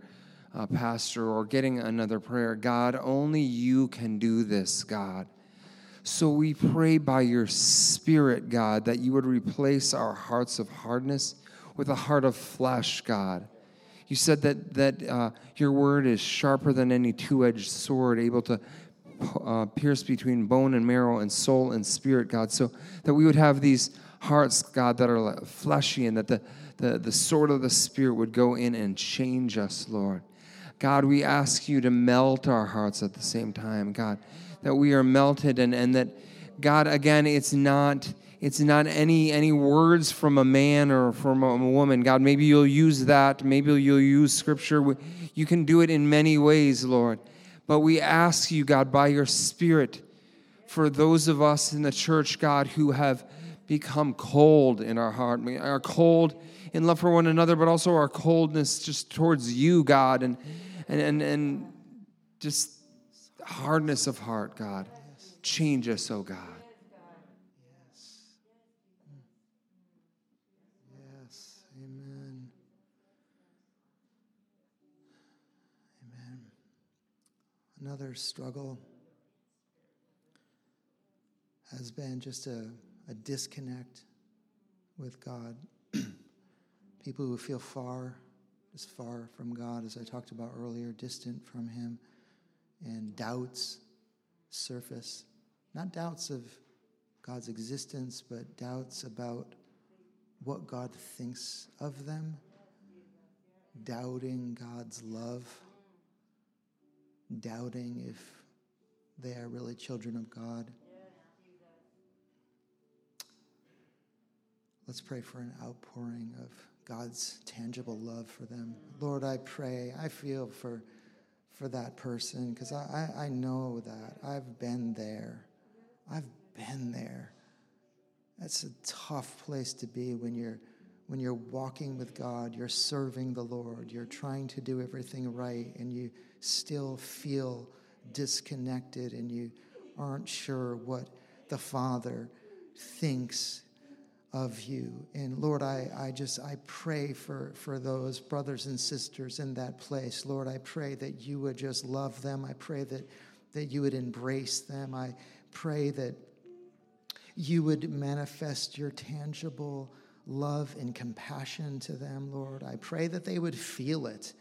uh, pastor or getting another prayer. God, only you can do this, God. So we pray by your Spirit, God, that you would replace our hearts of hardness with a heart of flesh, God. You said that, that uh, your word is sharper than any two edged sword, able to uh, pierce between bone and marrow and soul and spirit, God. So that we would have these hearts, God, that are fleshy and that the, the, the sword of the Spirit would go in and change us, Lord. God, we ask you to melt our hearts at the same time, God, that we are melted and, and that, God, again, it's not it's not any any words from a man or from a woman. God maybe you'll use that. Maybe you'll use scripture. You can do it in many ways lord. But we ask you god by your spirit for those of us in the church god who have become cold in our heart. We are cold in love for one another but also our coldness just towards you god and and and, and just hardness of heart god. Change us oh god Another struggle has been just a, a disconnect with God. People who feel far, just far from God, as I talked about earlier, distant from Him, and doubts surface. Not doubts of God's existence, but doubts about what God thinks of them, doubting God's love, doubting if they are really children of God. Let's pray for an outpouring of God's tangible love for them. Lord, I pray, I feel for, for that person because I, I, I know that. I've been there. I've been there. That's a tough place to be when you're when you're walking with God, you're serving the Lord, you're trying to do everything right, and you still feel disconnected and you aren't sure what the Father thinks of you. And Lord, I, I just I pray for, for those brothers and sisters in that place. Lord, I pray that you would just love them. I pray that that you would embrace them. I pray that you would manifest your tangible love and compassion to them, Lord. I pray that they would feel it.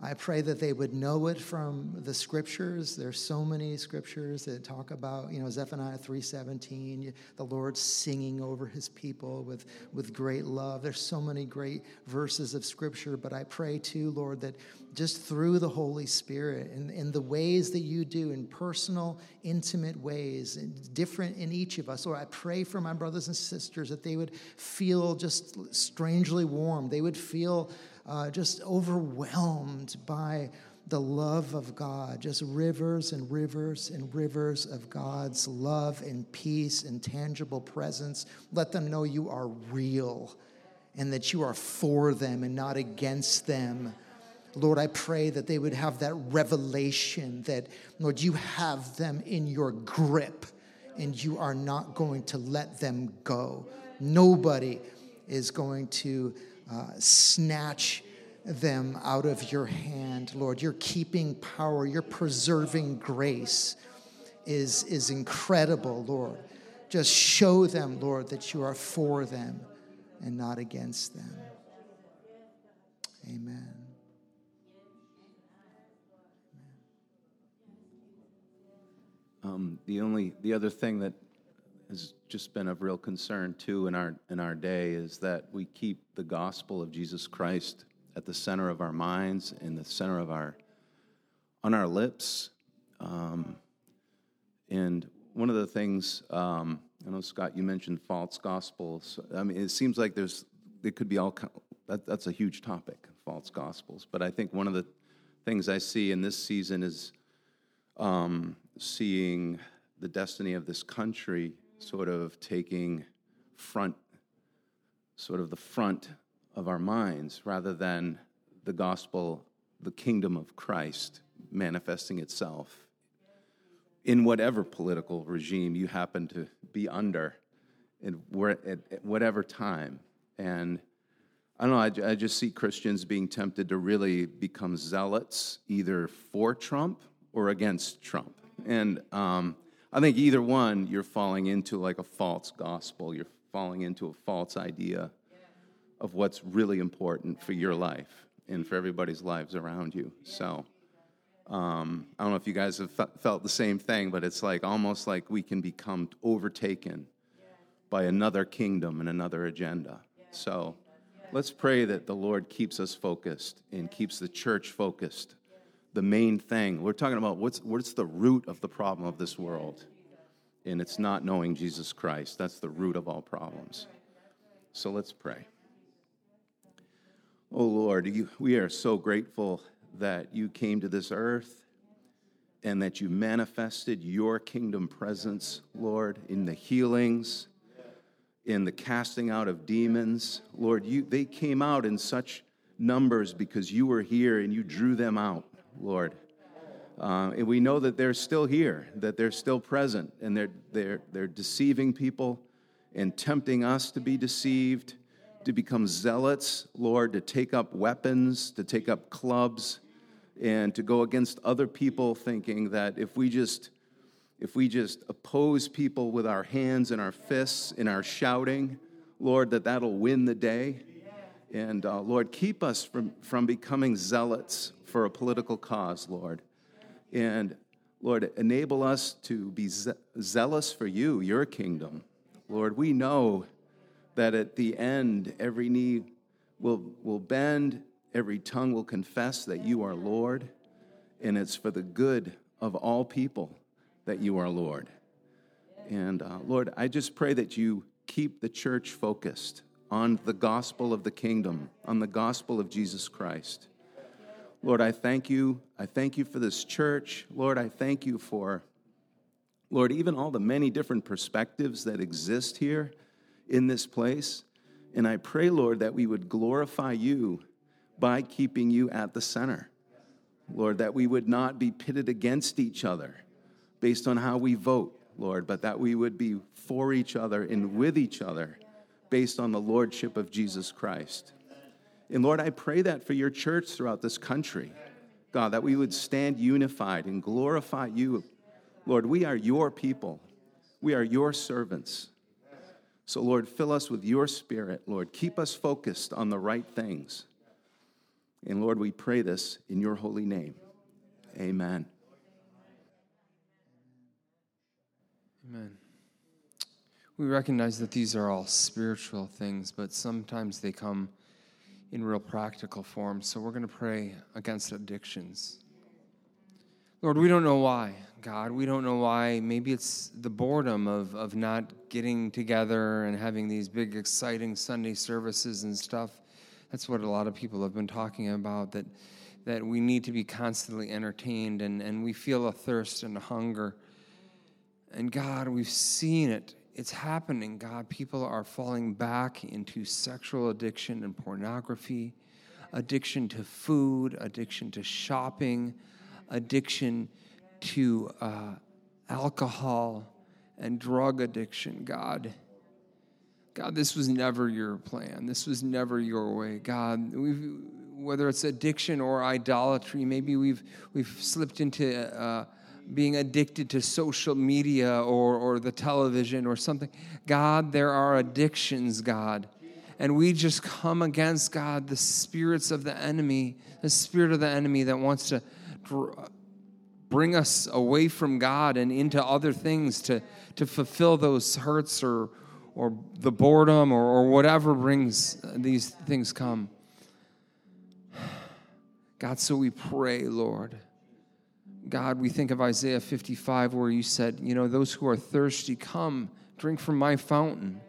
I pray that they would know it from the scriptures. There's so many scriptures that talk about, you know, Zephaniah 3:17, the Lord singing over his people with, with great love. There's so many great verses of scripture, but I pray too, Lord, that just through the Holy Spirit and in the ways that you do in personal, intimate ways, different in each of us. Lord, I pray for my brothers and sisters that they would feel just strangely warm. They would feel uh, just overwhelmed by the love of God, just rivers and rivers and rivers of God's love and peace and tangible presence. Let them know you are real and that you are for them and not against them. Lord, I pray that they would have that revelation that, Lord, you have them in your grip and you are not going to let them go. Nobody is going to uh, snatch them out of your hand, Lord. Your keeping power, your preserving grace is, is incredible, Lord. Just show them, Lord, that you are for them and not against them. Amen. Um, the only, the other thing that has just been of real concern too in our in our day is that we keep the gospel of Jesus Christ at the center of our minds, in the center of our on our lips. Um, and one of the things um, I know, Scott, you mentioned false gospels. I mean, it seems like there's it could be all that, that's a huge topic, false gospels. But I think one of the things I see in this season is um, seeing the destiny of this country sort of taking front, sort of the front of our minds, rather than the gospel, the kingdom of Christ manifesting itself in whatever political regime you happen to be under, at whatever time. And I don't know, I, I, just see Christians being tempted to really become zealots either for Trump or against Trump. And um, I think either one, you're falling into like a false gospel. You're falling into a false idea of what's really important for your life and for everybody's lives around you. So um, I don't know if you guys have felt the same thing, but it's like almost like we can become overtaken by another kingdom and another agenda. So let's pray that the Lord keeps us focused and keeps the church focused the main thing. We're talking about what's, what's the root of the problem of this world. And it's not knowing Jesus Christ. That's the root of all problems. So let's pray. Oh Lord, you, we are so grateful that you came to this earth and that you manifested your kingdom presence, Lord, in the healings, in the casting out of demons. Lord, you, they came out in such numbers because you were here and you drew them out. Lord. Uh, and we know that they're still here, that they're still present, and they're, they're, they're deceiving people and tempting us to be deceived, to become zealots, Lord, to take up weapons, to take up clubs, and to go against other people, thinking that if we just if we just oppose people with our hands and our fists and our shouting, Lord, that that'll win the day. And uh, Lord, keep us from, from becoming zealots for a political cause, Lord. And Lord, enable us to be ze- zealous for you, your kingdom. Lord, we know that at the end, every knee will, will bend, every tongue will confess that you are Lord, and it's for the good of all people that you are Lord. And uh, Lord, I just pray that you keep the church focused on the gospel of the kingdom, on the gospel of Jesus Christ. Lord, I thank you. I thank you for this church. Lord, I thank you for, Lord, even all the many different perspectives that exist here in this place. And I pray, Lord, that we would glorify you by keeping you at the center. Lord, that we would not be pitted against each other based on how we vote, Lord, but that we would be for each other and with each other based on the lordship of Jesus Christ. And Lord, I pray that for your church throughout this country, God, that we would stand unified and glorify you. Lord, we are your people, we are your servants. So, Lord, fill us with your spirit, Lord. Keep us focused on the right things. And Lord, we pray this in your holy name. Amen. Amen. We recognize that these are all spiritual things, but sometimes they come in real practical form. So we're going to pray against addictions. Lord, we don't know why, God. We don't know why. Maybe it's the boredom of, of not getting together and having these big, exciting Sunday services and stuff. That's what a lot of people have been talking about, that, that we need to be constantly entertained and, and we feel a thirst and a hunger. And God, we've seen it it's happening, God. People are falling back into sexual addiction and pornography, addiction to food, addiction to shopping, addiction to uh, alcohol, and drug addiction, God. God, this was never your plan. This was never your way. God, whether it's addiction or idolatry, maybe we've, we've slipped into. Uh, being addicted to social media or, or the television or something. God, there are addictions, God. And we just come against, God, the spirits of the enemy, the spirit of the enemy that wants to bring us away from God and into other things to, to fulfill those hurts or, or the boredom or, or whatever brings uh, these things come. God, so we pray, Lord God, we think of Isaiah 55, where you said, You know, those who are thirsty, come, drink from my fountain.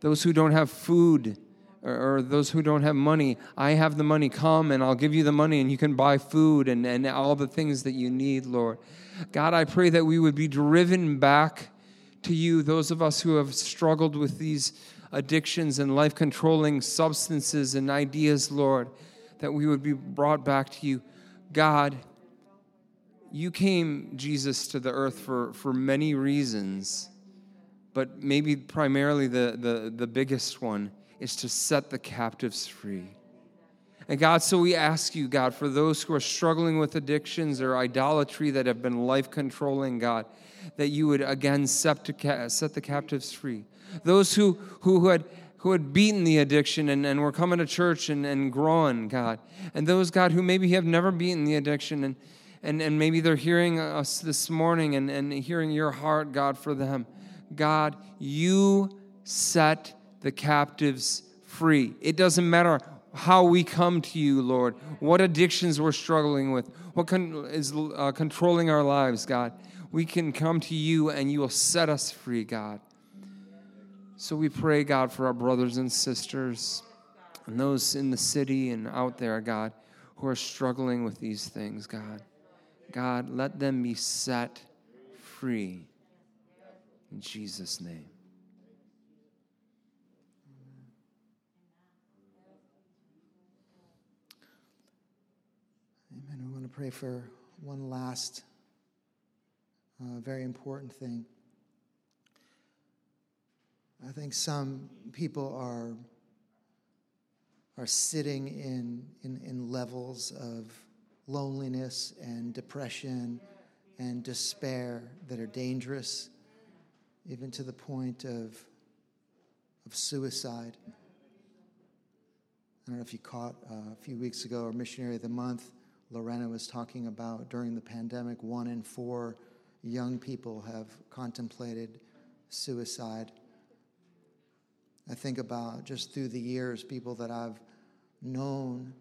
Those who don't have food, or, or, those who don't have money, I have the money, come and I'll give you the money and you can buy food and, and all the things that you need, Lord. God, I pray that we would be driven back to you, those of us who have struggled with these addictions and life controlling substances and ideas, Lord, that we would be brought back to you. God, you came, Jesus, to the earth for, for many reasons, but maybe primarily the, the, the biggest one is to set the captives free. And God, so we ask you, God, for those who are struggling with addictions or idolatry that have been life controlling, God, that you would again set, the captives free. Those who, who, who had who had beaten the addiction and, and were coming to church and, and growing, God. And those, God, who maybe have never beaten the addiction and, and, and maybe they're hearing us this morning and, and hearing your heart, God, for them. God, you set the captives free. It doesn't matter how we come to you, Lord, what addictions we're struggling with, what con- is uh, controlling our lives, God. We can come to you and you will set us free, God. So we pray, God, for our brothers and sisters and those in the city and out there, God, who are struggling with these things, God. God, let them be set free. In Jesus' name. Amen. We want to pray for one last uh, very important thing. I think some people are, are sitting in, in, in levels of loneliness and depression and despair that are dangerous, even to the point of, of suicide. I don't know if you caught uh, a few weeks ago our missionary of the month Lorena was talking about during the pandemic, one in four young people have contemplated suicide. I think about just through the years, people that I've known,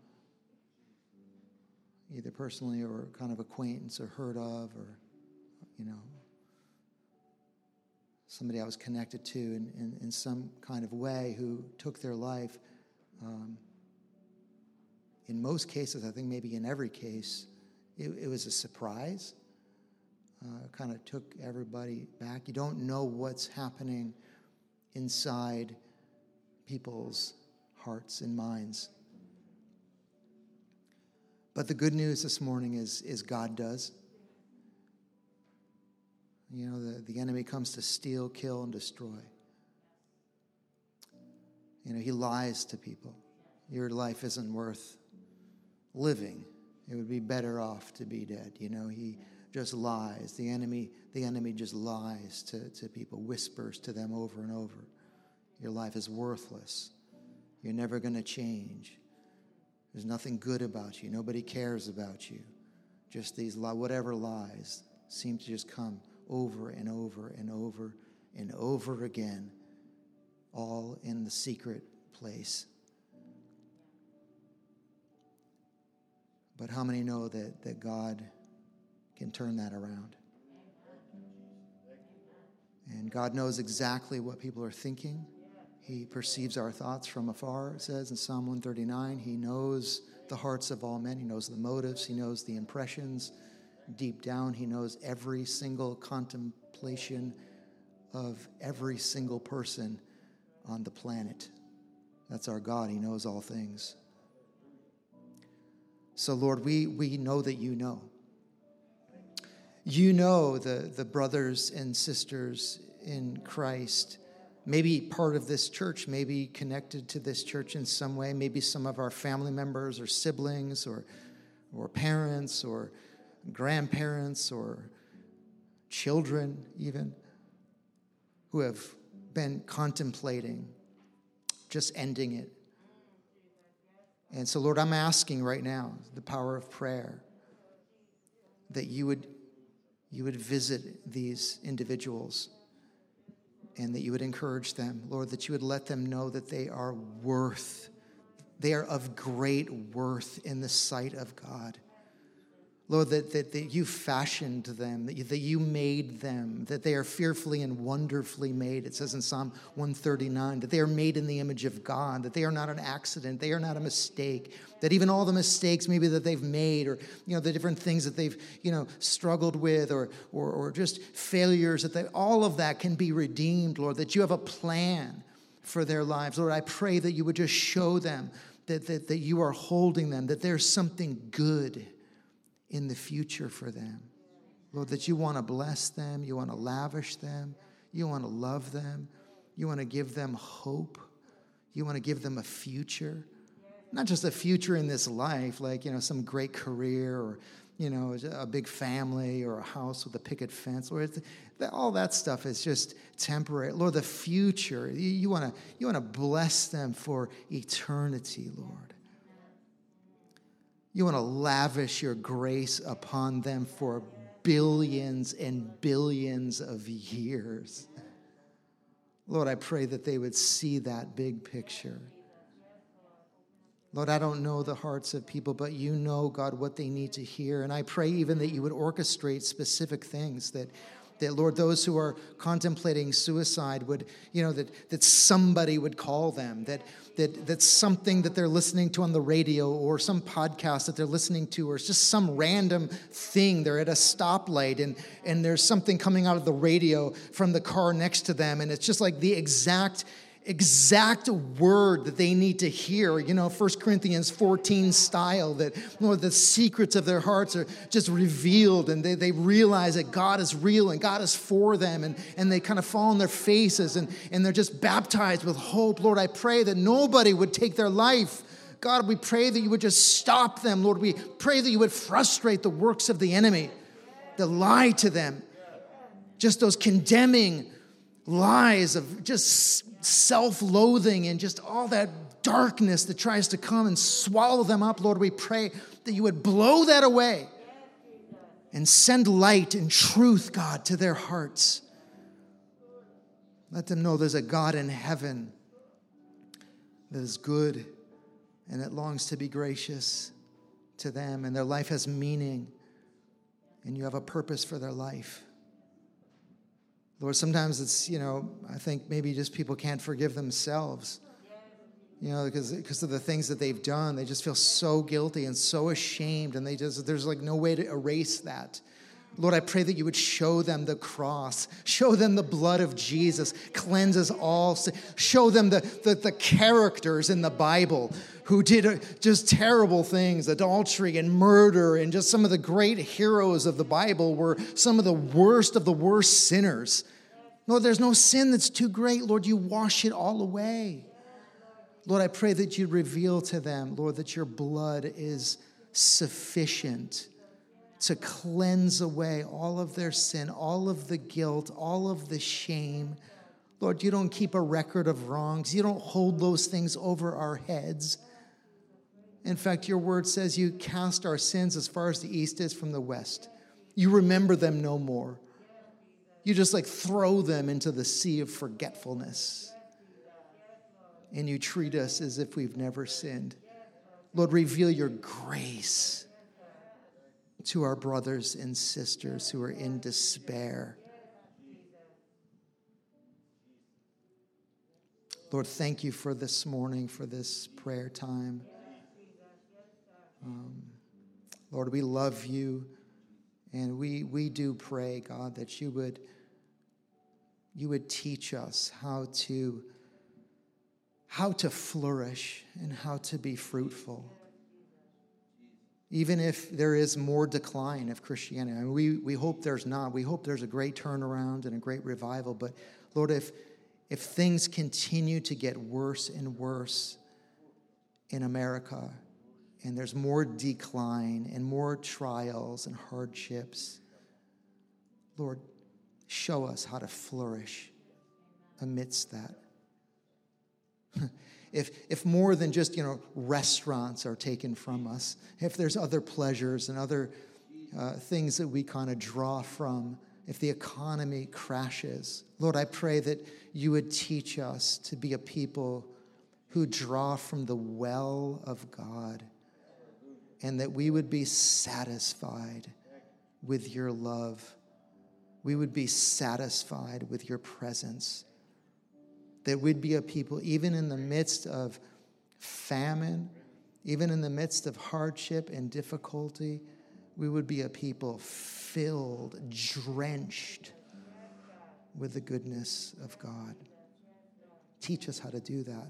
either personally or kind of acquaintance or heard of, or, you know, somebody I was connected to in, in, in some kind of way who took their life. Um, in most cases, I think maybe in every case, it, it was a surprise. Uh, kind of took everybody back. You don't know what's happening inside people's hearts and minds. But the good news this morning is, is God does. You know, the, the enemy comes to steal, kill, and destroy. You know, he lies to people. Your life isn't worth living. It would be better off to be dead. You know, he just lies. The enemy, the enemy just lies to, to people, whispers to them over and over. Your life is worthless. You're never going to change. There's nothing good about you. Nobody cares about you. Just these whatever lies seem to just come over and over and over and over again, all in the secret place. But how many know that, that God can turn that around? And God knows exactly what people are thinking. He perceives our thoughts from afar, it says in Psalm 139. He knows the hearts of all men, He knows the motives, He knows the impressions. Deep down, He knows every single contemplation of every single person on the planet. That's our God. He knows all things. So, Lord, we, we know that you know. You know the, the brothers and sisters in Christ, maybe part of this church, maybe connected to this church in some way, maybe some of our family members or siblings or, or parents or grandparents or children, even, who have been contemplating just ending it. And so, Lord, I'm asking right now, the power of prayer, that you would, you would visit these individuals and that you would encourage them, Lord, that you would let them know that they are worth, they are of great worth in the sight of God. Lord, that, that, that you fashioned them, that you, that you made them, that they are fearfully and wonderfully made. It says in Psalm 139 that they are made in the image of God, that they are not an accident, they are not a mistake, that even all the mistakes maybe that they've made or, you know, the different things that they've, you know, struggled with or, or, or just failures, that they, all of that can be redeemed, Lord, that you have a plan for their lives. Lord, I pray that you would just show them that, that, that you are holding them, that there's something good in the future for them. Lord, that you want to bless them, you want to lavish them, you want to love them, you want to give them hope, you want to give them a future. Not just a future in this life, like, you know, some great career or, you know, a big family or a house with a picket fence. Or all that stuff is just temporary. Lord, the future, you want to you want to bless them for eternity, Lord. You want to lavish your grace upon them for billions and billions of years. Lord, I pray that they would see that big picture. Lord, I don't know the hearts of people, but you know, God, what they need to hear. And I pray even that you would orchestrate specific things that that lord those who are contemplating suicide would you know that that somebody would call them that that that's something that they're listening to on the radio or some podcast that they're listening to or it's just some random thing. They're at a stoplight and and there's something coming out of the radio from the car next to them and it's just like the exact exact word that they need to hear. You know, 1 Corinthians 14 style, that know, the secrets of their hearts are just revealed and they, they realize that God is real and God is for them and, and they kind of fall on their faces and, and they're just baptized with hope. Lord, I pray that nobody would take their life. God, we pray that you would just stop them. Lord, we pray that you would frustrate the works of the enemy, the lie to them, just those condemning lies of just self loathing and just all that darkness that tries to come and swallow them up, Lord, we pray that you would blow that away and send light and truth, God, to their hearts. Let them know there's a God in heaven that is good and that longs to be gracious to them, and their life has meaning, and you have a purpose for their life. Lord, sometimes it's, you know, I think maybe just people can't forgive themselves, you know, because, because of the things that they've done. They just feel so guilty and so ashamed, and they just, there's like no way to erase that. Lord, I pray that you would show them the cross, show them the blood of Jesus, cleanses all sin, show them the, the, the characters in the Bible who did uh, just terrible things, adultery and murder, and just some of the great heroes of the Bible were some of the worst of the worst sinners. Lord, there's no sin that's too great. Lord, you wash it all away. Lord, I pray that you reveal to them, Lord, that your blood is sufficient to cleanse away all of their sin, all of the guilt, all of the shame. Lord, you don't keep a record of wrongs. You don't hold those things over our heads. In fact, your word says you cast our sins as far as the east is from the west. You remember them no more. You just like throw them into the sea of forgetfulness. And you treat us as if we've never sinned. Lord, reveal your grace to our brothers and sisters who are in despair. Lord, thank you for this morning, for this prayer time. Um, Lord, we love you, and we, we do pray, God, that you would, you would teach us how to, how to flourish and how to be fruitful even if there is more decline of Christianity. I mean, we, we hope there's not. We hope there's a great turnaround and a great revival. But Lord, if, if things continue to get worse and worse in America, and there's more decline and more trials and hardships, Lord, show us how to flourish amidst that. if, if more than just, you know, restaurants are taken from us, if there's other pleasures and other uh, things that we kind of draw from, if the economy crashes, Lord, I pray that you would teach us to be a people who draw from the well of God and that we would be satisfied with your love. We would be satisfied with your presence that we'd be a people, even in the midst of famine, even in the midst of hardship and difficulty, we would be a people filled, drenched with the goodness of God. Teach us how to do that.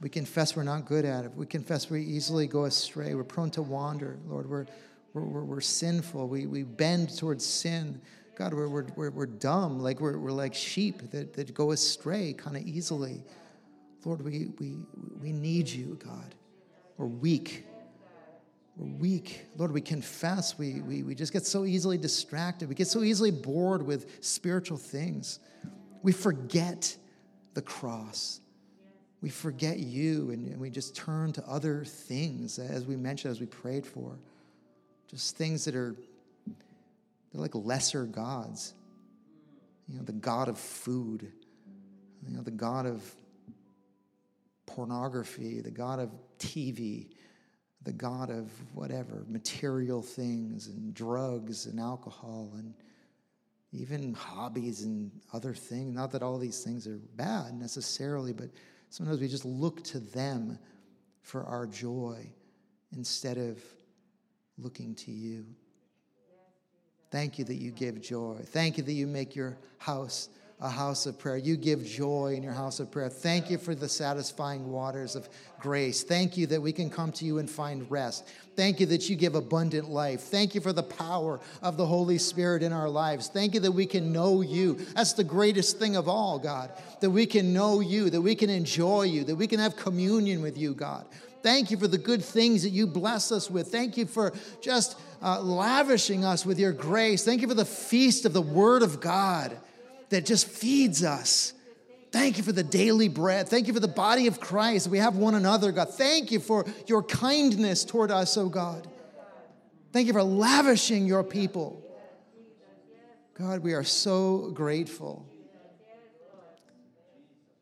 We confess we're not good at it. We confess we easily go astray. We're prone to wander. Lord, we're, we're, we're, we're sinful. We, we bend towards sin. God, we're, we're, we're, dumb, like we're, we're like sheep that, that go astray kind of easily. Lord, we, we, we need you, God. We're weak. We're weak. Lord, we confess. We, we, we just get so easily distracted. We get so easily bored with spiritual things. We forget the cross. We forget you and we just turn to other things, as we mentioned, as we prayed for. Just things that are they're like lesser gods. You know, the God of food, you know, the God of pornography, the God of TV, the God of whatever, material things and drugs and alcohol and even hobbies and other things. Not that all these things are bad necessarily, but sometimes we just look to them for our joy instead of looking to you. Thank you that you give joy. Thank you that you make your house a house of prayer. You give joy in your house of prayer. Thank you for the satisfying waters of grace. Thank you that we can come to you and find rest. Thank you that you give abundant life. Thank you for the power of the Holy Spirit in our lives. Thank you that we can know you. That's the greatest thing of all, God, that we can know you, that we can enjoy you, that we can have communion with you, God. Thank you for the good things that you bless us with. Thank you for just uh, lavishing us with your grace. Thank you for the feast of the Word of God that just feeds us. Thank you for the daily bread. Thank you for the body of Christ. We have one another, God. Thank you for your kindness toward us, oh God. Thank you for lavishing your people. God, we are so grateful.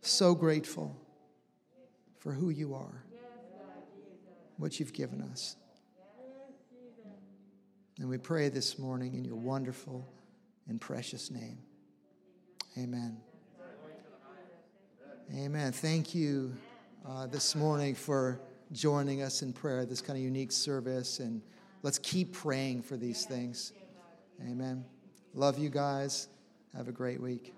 So grateful for who you are, what you've given us. And we pray this morning in your wonderful and precious name. Amen. Amen. Thank you uh, this morning for joining us in prayer, this kind of unique service. And let's keep praying for these things. Amen. Love you guys. Have a great week.